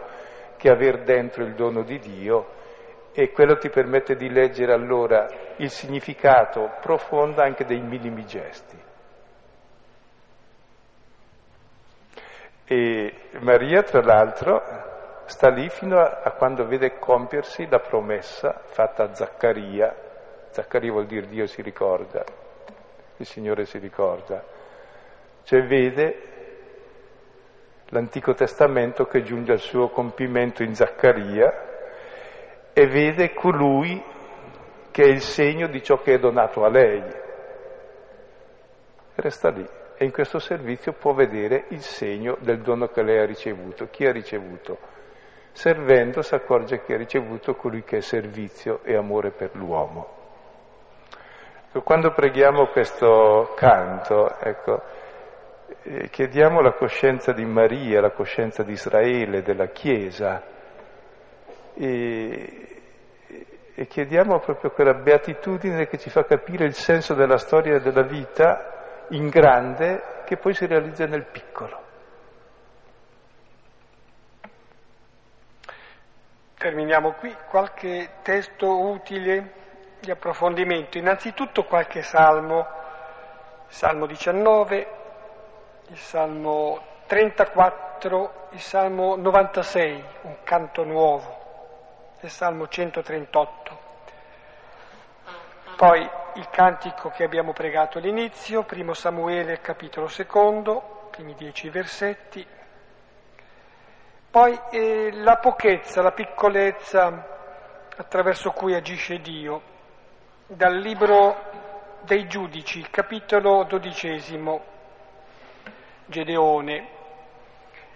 che aver dentro il dono di Dio e quello ti permette di leggere allora il significato profondo anche dei minimi gesti. E Maria, tra l'altro, sta lì fino a, quando vede compiersi la promessa fatta a Zaccaria. Zaccaria vuol dire Dio si ricorda, il Signore si ricorda. Cioè vede l'Antico Testamento che giunge al suo compimento in Zaccaria e vede colui che è il segno di ciò che è donato a lei. Resta lì e in questo servizio può vedere il segno del dono che lei ha ricevuto. Chi ha ricevuto? servendo si accorge che ha ricevuto colui che è servizio e amore per l'uomo. Quando preghiamo questo canto, ecco, eh, chiediamo la coscienza di Maria, la coscienza di Israele, della Chiesa e, e chiediamo proprio quella beatitudine che ci fa capire il senso della storia e della vita in grande che poi si realizza nel piccolo. Terminiamo qui. Qualche testo utile di approfondimento. Innanzitutto qualche salmo, Salmo 19, il Salmo 34 il Salmo 96, un canto nuovo, il Salmo 138. Poi il cantico che abbiamo pregato all'inizio, primo Samuele capitolo secondo, primi dieci versetti. Poi eh, la pochezza, la piccolezza attraverso cui agisce Dio, dal libro dei giudici, capitolo dodicesimo, Gedeone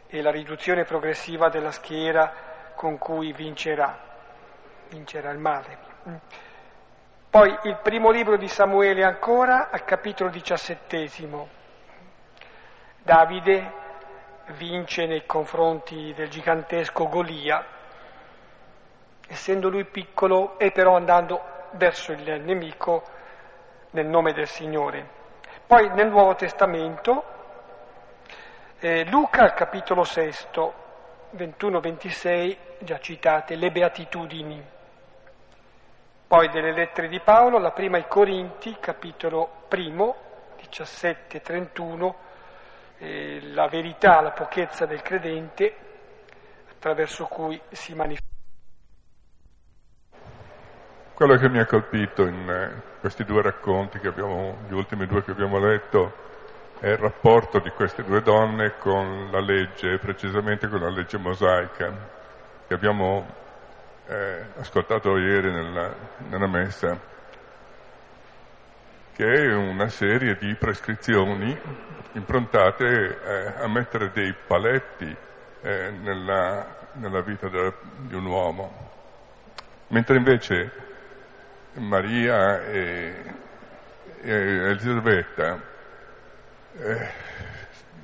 e la riduzione progressiva della schiera con cui vincerà, vincerà il male. Poi il primo libro di Samuele ancora, al capitolo diciassettesimo, Davide vince nei confronti del gigantesco Golia, essendo lui piccolo e però andando verso il nemico nel nome del Signore. Poi nel Nuovo Testamento, eh, Luca capitolo sesto, 21-26, già citate, le beatitudini. Poi delle lettere di Paolo, la prima ai Corinti, capitolo primo, 17-31, eh, la verità, la pochezza del credente, attraverso cui si manifesta. Quello che mi ha colpito in eh, questi due racconti, abbiamo, gli ultimi due che abbiamo letto, è il rapporto di queste due donne con la legge, precisamente con la legge mosaica, che abbiamo eh, ascoltato ieri nella, nella, messa, che è una serie di prescrizioni improntate eh, a mettere dei paletti eh, nella, nella, vita de, di un uomo, mentre invece Maria e, e Elisabetta eh,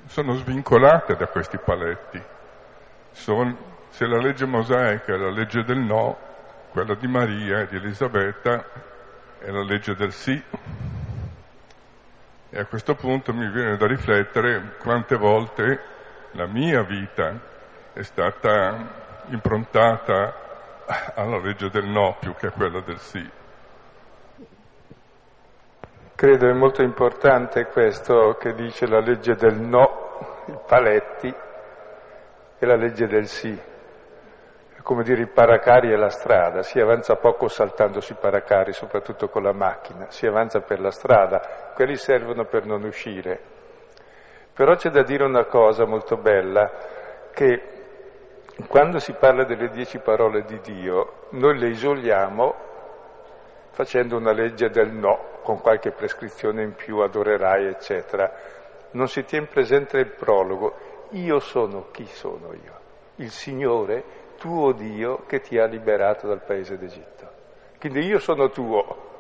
sono svincolate da questi paletti. Sono, se la legge mosaica è la legge del no, quella di Maria e di Elisabetta è la legge del sì. E a questo punto mi viene da riflettere quante volte la mia vita è stata improntata alla legge del no più che a quella del sì. Credo è molto importante questo che dice la legge del no, i paletti, e la legge del sì. È come dire i paracari e la strada, si avanza poco saltando sui paracari, soprattutto con la macchina, si avanza per la strada, quelli servono per non uscire. Però c'è da dire una cosa molto bella, che quando si parla delle dieci parole di Dio, noi le isoliamo facendo una legge del no, con qualche prescrizione in più, adorerai, eccetera. Non si tiene presente il prologo. Io sono chi sono io? Il Signore, tuo Dio, che ti ha liberato dal paese d'Egitto. Quindi io sono tuo.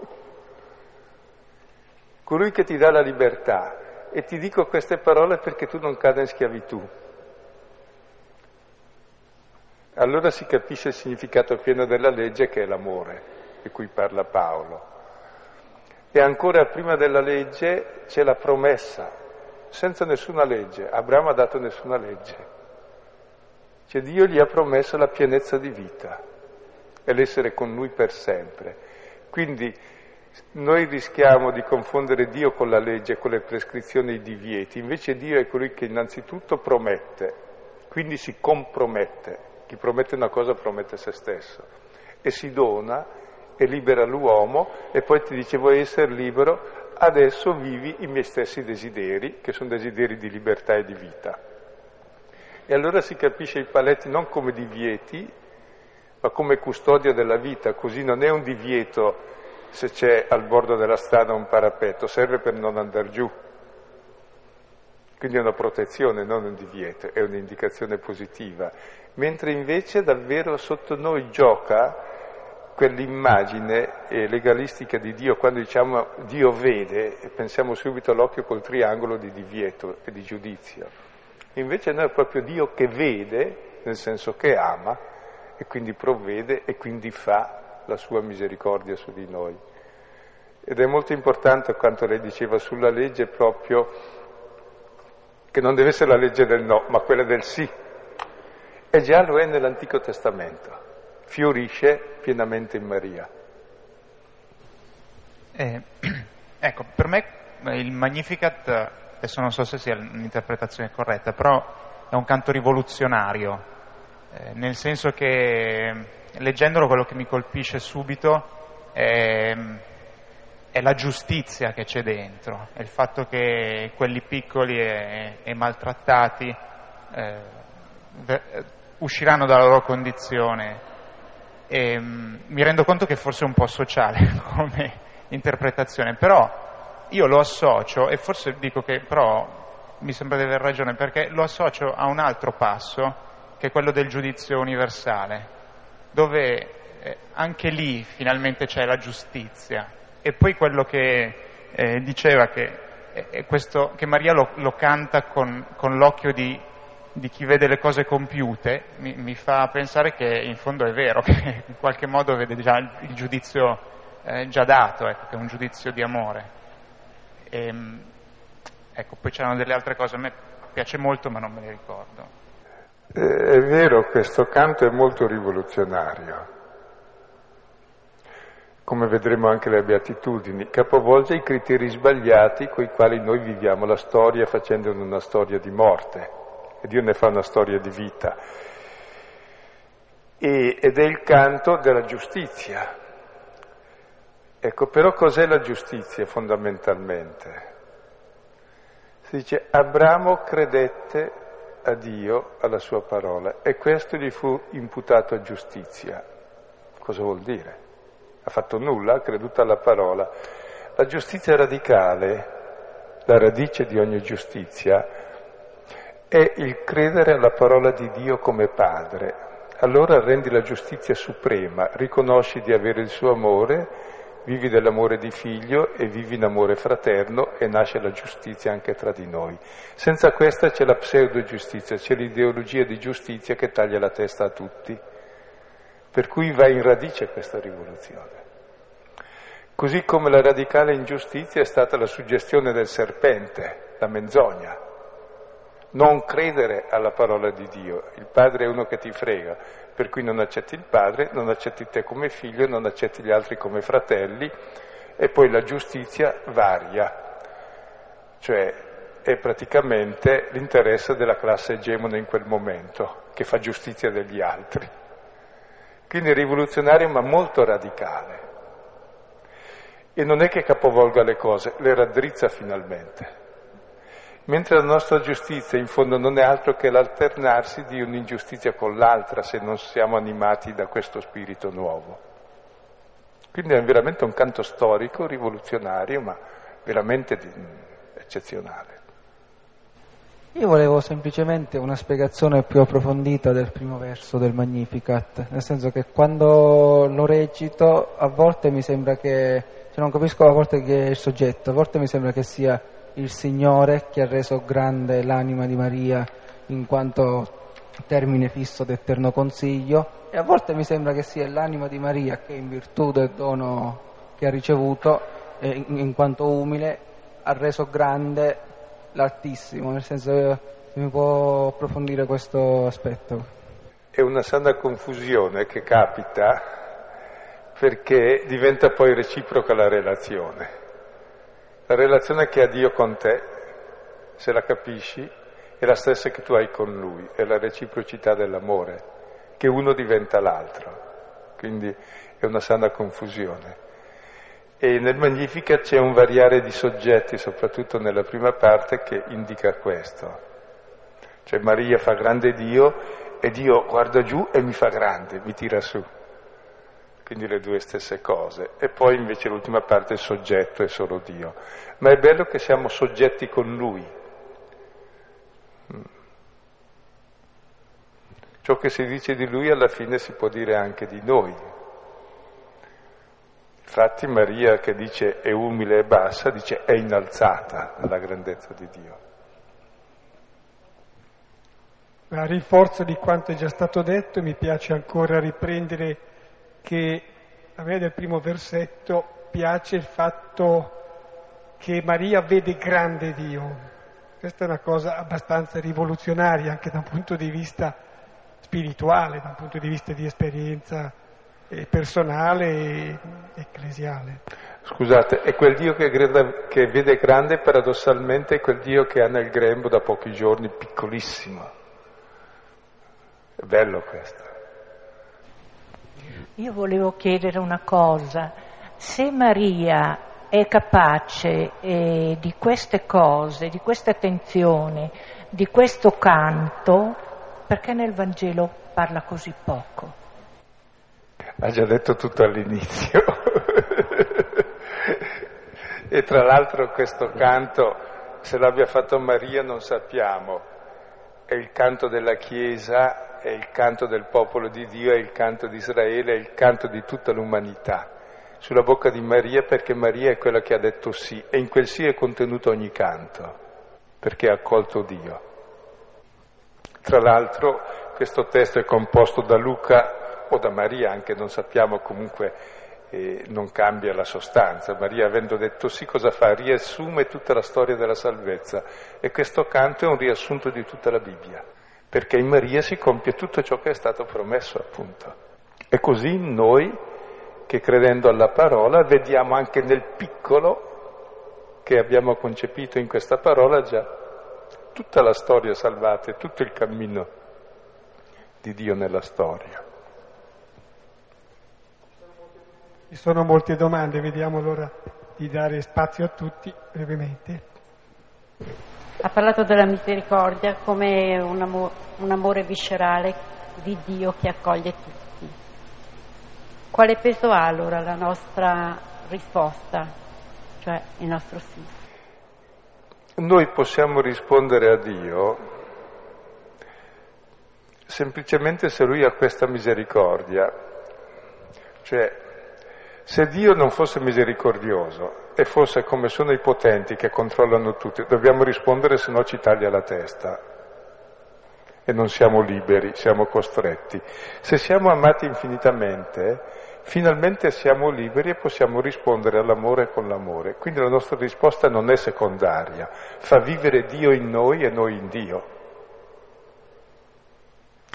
Colui che ti dà la libertà. E ti dico queste parole perché tu non cada in schiavitù. Allora si capisce il significato pieno della legge che è l'amore, di cui parla Paolo. E ancora prima della legge c'è la promessa, senza nessuna legge. Abramo ha dato nessuna legge. Cioè Dio gli ha promesso la pienezza di vita e l'essere con lui per sempre. Quindi noi rischiamo di confondere Dio con la legge, con le prescrizioni e i divieti, invece Dio è colui che innanzitutto promette, quindi si compromette. Chi promette una cosa promette se stesso e si dona e libera l'uomo e poi ti dice vuoi essere libero, adesso vivi i miei stessi desideri, che sono desideri di libertà e di vita. E allora si capisce i paletti non come divieti, ma come custodia della vita, così non è un divieto se c'è al bordo della strada un parapetto, serve per non andare giù. Quindi è una protezione, non un divieto, è un'indicazione positiva. Mentre invece davvero sotto noi gioca quell'immagine legalistica di Dio, quando diciamo Dio vede, pensiamo subito all'occhio col triangolo di divieto e di giudizio. Invece noi è proprio Dio che vede, nel senso che ama, e quindi provvede e quindi fa la sua misericordia su di noi. Ed è molto importante quanto lei diceva sulla legge proprio che non deve essere la legge del no, ma quella del sì. E già lo è nell'Antico Testamento fiorisce pienamente in Maria. Eh, ecco, per me il Magnificat adesso non so se sia un'interpretazione corretta, però è un canto rivoluzionario, eh, nel senso che leggendolo quello che mi colpisce subito è, è la giustizia che c'è dentro, è il fatto che quelli piccoli e, e maltrattati eh, usciranno dalla loro condizione. E, um, mi rendo conto che forse è un po' sociale come interpretazione, però io lo associo, e forse dico che però mi sembra di aver ragione, perché lo associo a un altro passo, che è quello del giudizio universale, dove eh, anche lì finalmente c'è la giustizia. E poi quello che eh, diceva che, eh, questo, che Maria lo, lo canta con, con l'occhio di, di, chi vede le cose compiute, mi, mi, fa pensare che in fondo è vero, che in qualche modo vede già il, giudizio eh, già dato, ecco, che è un giudizio di amore. E, ehm, ecco, poi c'erano delle altre cose, a me piace molto ma non me le ricordo. Eh, è vero, questo canto è molto rivoluzionario, come vedremo anche le beatitudini, capovolge i criteri sbagliati con i quali noi viviamo la storia facendone una storia di morte, e Dio ne fa una storia di vita. E, ed è il canto della giustizia, Ecco, però cos'è la giustizia fondamentalmente? Si dice Abramo credette a Dio, alla sua parola, e questo gli fu imputato a giustizia. Cosa vuol dire? Ha fatto nulla, ha creduto alla parola. La giustizia radicale, la radice di ogni giustizia, è il credere alla parola di Dio come Padre. Allora rendi la giustizia suprema, riconosci di avere il suo amore, vivi dell'amore di figlio e vivi in amore fraterno e nasce la giustizia anche tra di noi. Senza questa c'è la pseudo giustizia, c'è l'ideologia di giustizia che taglia la testa a tutti. Per cui va in radice questa rivoluzione. Così come la radicale ingiustizia è stata la suggestione del serpente, la menzogna. Non credere alla parola di Dio. Il padre è uno che ti frega, per cui non accetti il padre, non accetti te come figlio, non accetti gli altri come fratelli e poi la giustizia varia, cioè è praticamente l'interesse della classe egemone in quel momento, che fa giustizia degli altri. Quindi rivoluzionario ma molto radicale. E non è che capovolga le cose, le raddrizza finalmente mentre la nostra giustizia in fondo non è altro che l'alternarsi di un'ingiustizia con l'altra se non siamo animati da questo spirito nuovo. Quindi è veramente un canto storico, rivoluzionario, ma veramente eccezionale. Io volevo semplicemente una spiegazione più approfondita del primo verso del Magnificat, nel senso che quando lo recito a volte mi sembra che, cioè non capisco a volte che è il soggetto, a volte mi sembra che sia il Signore che ha reso grande l'anima di Maria in quanto termine fisso d'eterno consiglio e a volte mi sembra che sia l'anima di Maria che in virtù del dono che ha ricevuto in, in quanto umile ha reso grande l'Altissimo, nel senso che mi può approfondire questo aspetto. È una sana confusione che capita perché diventa poi reciproca la relazione. La relazione che ha Dio con te, se la capisci, è la stessa che tu hai con Lui, è la reciprocità dell'amore, che uno diventa l'altro. Quindi è una sana confusione. E nel Magnifica c'è un variare di soggetti, soprattutto nella prima parte, che indica questo. Cioè Maria fa grande Dio e Dio guarda giù e mi fa grande, mi tira su quindi le due stesse cose, e poi invece l'ultima parte il soggetto è solo Dio. Ma è bello che siamo soggetti con Lui. Mm. Ciò che si dice di Lui alla fine si può dire anche di noi. Infatti Maria che dice è umile e bassa, dice è innalzata alla grandezza di Dio. A rinforzo di quanto è già stato detto, mi piace ancora riprendere che a me nel primo versetto piace il fatto che Maria vede grande Dio. Questa è una cosa abbastanza rivoluzionaria anche da un punto di vista spirituale, da un punto di vista di esperienza e personale e ecclesiale. Scusate, è quel Dio che, che vede grande paradossalmente è quel Dio che ha nel grembo da pochi giorni piccolissimo. È bello questo. Io volevo chiedere una cosa, se Maria è capace eh, di queste cose, di questa attenzione, di questo canto, perché nel Vangelo parla così poco? Ha già detto tutto all'inizio. e tra l'altro questo canto, se l'abbia fatto Maria non sappiamo, è il canto della Chiesa, è il canto del popolo di Dio, è il canto di Israele, è il canto di tutta l'umanità. Sulla bocca di Maria perché Maria è quella che ha detto sì e in quel sì è contenuto ogni canto, perché ha accolto Dio. Tra l'altro questo testo è composto da Luca o da Maria, anche non sappiamo comunque e non cambia la sostanza. Maria, avendo detto sì, cosa fa? Riassume tutta la storia della salvezza e questo canto è un riassunto di tutta la Bibbia, perché in Maria si compie tutto ciò che è stato promesso, appunto. E così noi, che credendo alla parola, vediamo anche nel piccolo che abbiamo concepito in questa parola già tutta la storia salvata e tutto il cammino di Dio nella storia. Ci sono molte domande, vediamo allora di dare spazio a tutti brevemente. Ha parlato della misericordia come un, amor, un amore viscerale di Dio che accoglie tutti. Quale peso ha allora la nostra risposta, cioè il nostro sì? Noi possiamo rispondere a Dio semplicemente se Lui ha questa misericordia, cioè se Dio non fosse misericordioso e fosse come sono i potenti che controllano tutti, dobbiamo rispondere se no ci taglia la testa e non siamo liberi, siamo costretti. Se siamo amati infinitamente, finalmente siamo liberi e possiamo rispondere all'amore con l'amore. Quindi la nostra risposta non è secondaria, fa vivere Dio in noi e noi in Dio.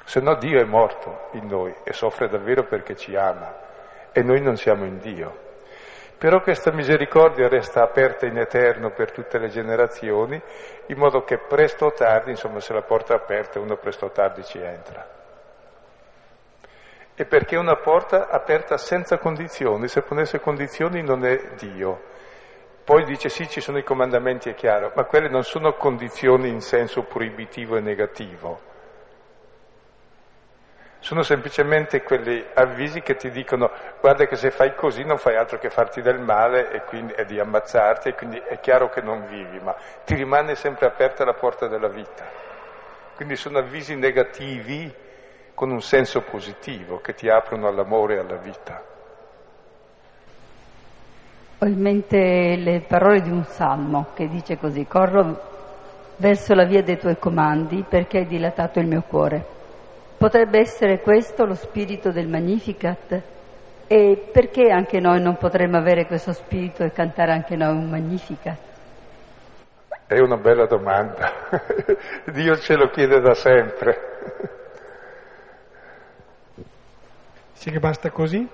Se no Dio è morto in noi e soffre davvero perché ci ama e noi non siamo in Dio. Però questa misericordia resta aperta in eterno per tutte le generazioni, in modo che presto o tardi, insomma se la porta è aperta uno presto o tardi ci entra. E perché una porta aperta senza condizioni, se ponesse condizioni non è Dio. Poi dice sì, ci sono i comandamenti, è chiaro, ma quelle non sono condizioni in senso proibitivo e negativo sono semplicemente quegli avvisi che ti dicono guarda che se fai così non fai altro che farti del male e, quindi, e di ammazzarti e quindi è chiaro che non vivi, ma ti rimane sempre aperta la porta della vita. Quindi sono avvisi negativi con un senso positivo che ti aprono all'amore e alla vita. Ho in mente le parole di un salmo che dice così, corro verso la via dei tuoi comandi perché hai dilatato il mio cuore. Potrebbe essere questo lo spirito del Magnificat? E perché anche noi non potremmo avere questo spirito e cantare anche noi un Magnificat? È una bella domanda. Dio ce lo chiede da sempre. Sì che basta così?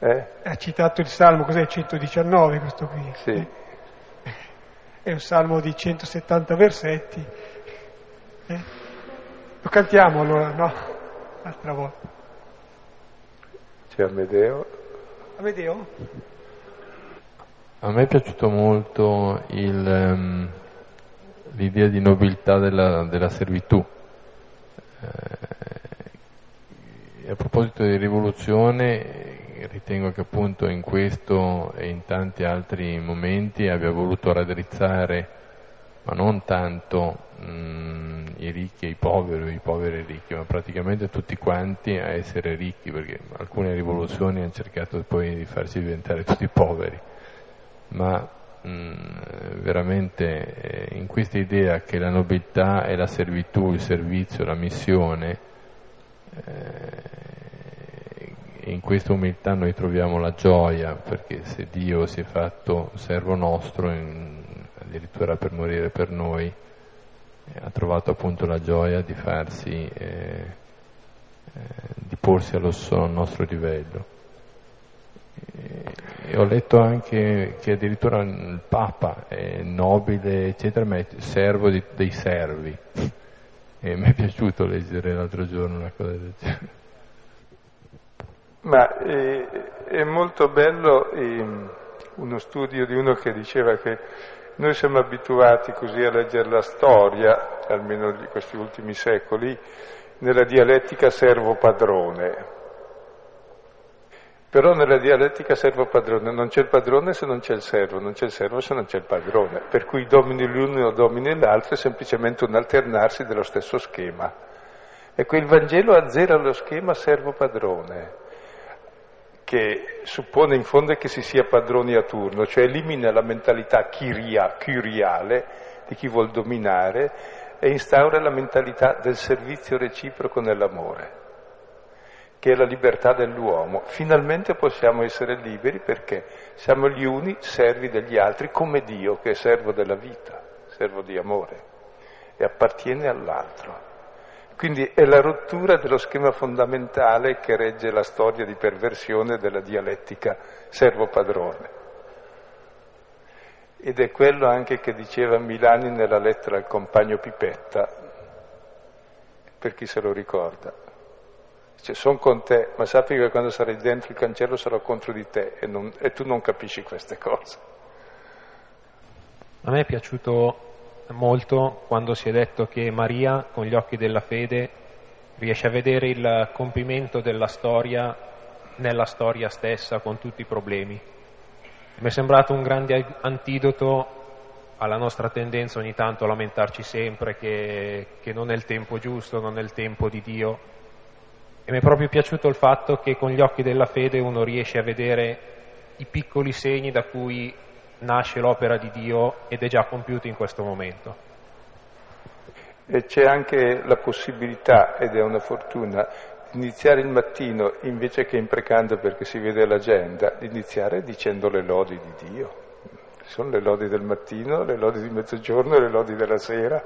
Eh? Ha citato il Salmo, cos'è? 119 questo qui. Sì. È un salmo di 170 versetti. Eh? Lo cantiamo allora, no? L'altra volta. C'è Amedeo. Amedeo? A me è piaciuto molto il, um, l'idea di nobiltà della, della servitù. Eh, a proposito di rivoluzione, ritengo che appunto in questo e in tanti altri momenti abbia voluto raddrizzare, ma non tanto mh, mm, i ricchi e i poveri, i poveri e i ricchi, ma praticamente tutti quanti a essere ricchi, perché alcune rivoluzioni hanno cercato poi di farci diventare tutti poveri, ma mm, veramente eh, in questa idea che la nobiltà è la servitù, il servizio, la missione, eh, in questa umiltà noi troviamo la gioia, perché se Dio si è fatto servo nostro, addirittura per morire per noi, ha trovato appunto la gioia di farsi eh, di porsi allo nostro livello. E ho letto anche che addirittura il Papa è nobile, eccetera, ma è servo di, dei servi. E mi è piaciuto leggere l'altro giorno una cosa del genere. Ma è, è molto bello eh, uno studio di uno che diceva che noi siamo abituati così a leggere la storia, almeno di questi ultimi secoli, nella dialettica servo-padrone. Però nella dialettica servo-padrone non c'è il padrone se non c'è il servo, non c'è il servo se non c'è il padrone, per cui domini l'uno o domini l'altro è semplicemente un alternarsi dello stesso schema. Ecco, il Vangelo azzera lo schema servo-padrone che suppone in fondo che si sia padroni a turno, cioè elimina la mentalità chiria, curiale di chi vuol dominare e instaura la mentalità del servizio reciproco nell'amore, che è la libertà dell'uomo. Finalmente possiamo essere liberi perché siamo gli uni servi degli altri, come Dio che è servo della vita, servo di amore e appartiene all'altro. Quindi è la rottura dello schema fondamentale che regge la storia di perversione della dialettica servo-padrone. Ed è quello anche che diceva Milani nella lettera al compagno Pipetta, per chi se lo ricorda. Cioè, sono con te, ma sappi che quando sarai dentro il cancello sarò contro di te e, non, e tu non capisci queste cose. A me è piaciuto molto quando si è detto che Maria, con gli occhi della fede, riesce a vedere il compimento della storia nella storia stessa, con tutti i problemi. Mi è sembrato un grande antidoto alla nostra tendenza ogni tanto a lamentarci sempre che, che non è il tempo giusto, non è il tempo di Dio. E mi è proprio piaciuto il fatto che con gli occhi della fede uno riesce a vedere i piccoli segni da cui nasce l'opera di Dio ed è già compiuta in questo momento. E c'è anche la possibilità, ed è una fortuna, di iniziare il mattino invece che imprecando perché si vede l'agenda, di iniziare dicendo le lodi di Dio. Sono le lodi del mattino, le lodi di mezzogiorno, le lodi della sera.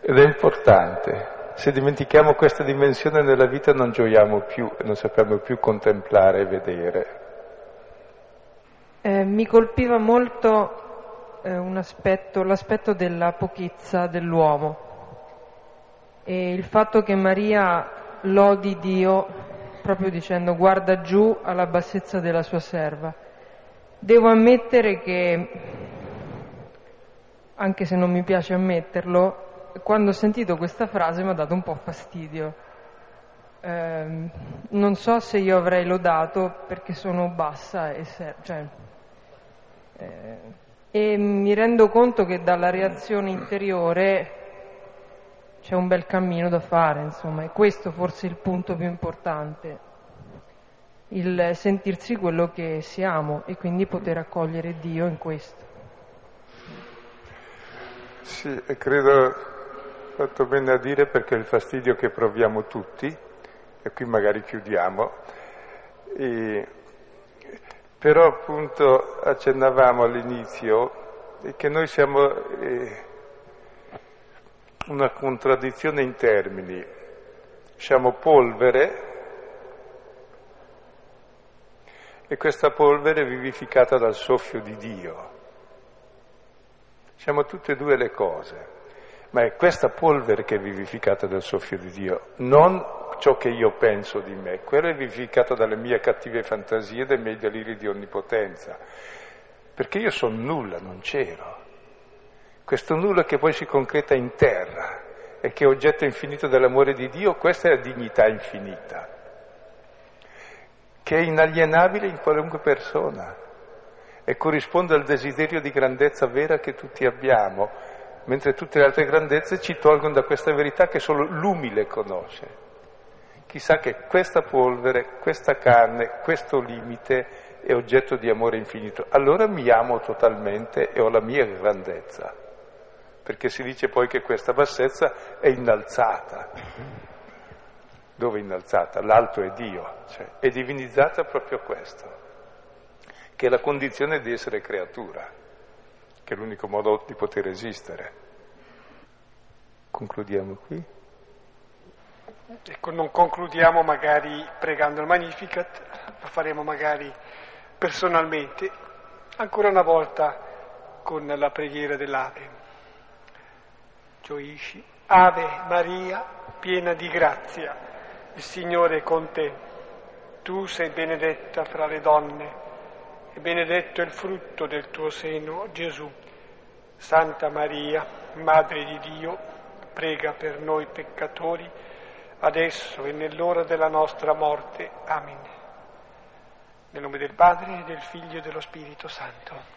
Ed è importante. Se dimentichiamo questa dimensione nella vita non gioiamo più e non sappiamo più contemplare e vedere. Eh, mi colpiva molto eh, aspetto, l'aspetto della pochezza dell'uomo e il fatto che Maria lodi Dio proprio dicendo guarda giù alla bassezza della sua serva. Devo ammettere che, anche se non mi piace ammetterlo, quando ho sentito questa frase mi ha dato un po' fastidio. Eh, non so se io avrei lodato perché sono bassa e ser- cioè, eh, e mi rendo conto che dalla reazione interiore c'è un bel cammino da fare, insomma, e questo forse è il punto più importante, il sentirsi quello che siamo e quindi poter accogliere Dio in questo. Sì, e credo fatto bene a dire perché il fastidio che proviamo tutti, e qui magari chiudiamo, e però appunto accennavamo all'inizio che noi siamo eh, una contraddizione in termini. Siamo polvere e questa polvere è vivificata dal soffio di Dio. Siamo tutte e due le cose, ma è questa polvere che è vivificata dal soffio di Dio, non ciò che io penso di me, quello è vivificato dalle mie cattive fantasie, dai miei deliri di onnipotenza, perché io sono nulla, non c'ero. Questo nulla che poi si concreta in terra e che è oggetto infinito dell'amore di Dio, questa è la dignità infinita, che è inalienabile in qualunque persona e corrisponde al desiderio di grandezza vera che tutti abbiamo, mentre tutte le altre grandezze ci tolgono da questa verità che solo l'umile conosce chissà che questa polvere, questa carne, questo limite è oggetto di amore infinito. Allora mi amo totalmente e ho la mia grandezza, perché si dice poi che questa bassezza è innalzata. Dove è innalzata? L'alto è Dio, cioè è divinizzata proprio questo, che è la condizione di essere creatura, che è l'unico modo di poter esistere. Concludiamo qui. Ecco, non concludiamo magari pregando il Magnificat, lo faremo magari personalmente, ancora una volta con la preghiera dell'Ave. Gioisci, Ave Maria, piena di grazia, il Signore è con te. Tu sei benedetta fra le donne e benedetto è il frutto del tuo seno, Gesù. Santa Maria, Madre di Dio, prega per noi peccatori, adesso e nell'ora della nostra morte. Amen. Nel nome del Padre, del Figlio e dello Spirito Santo.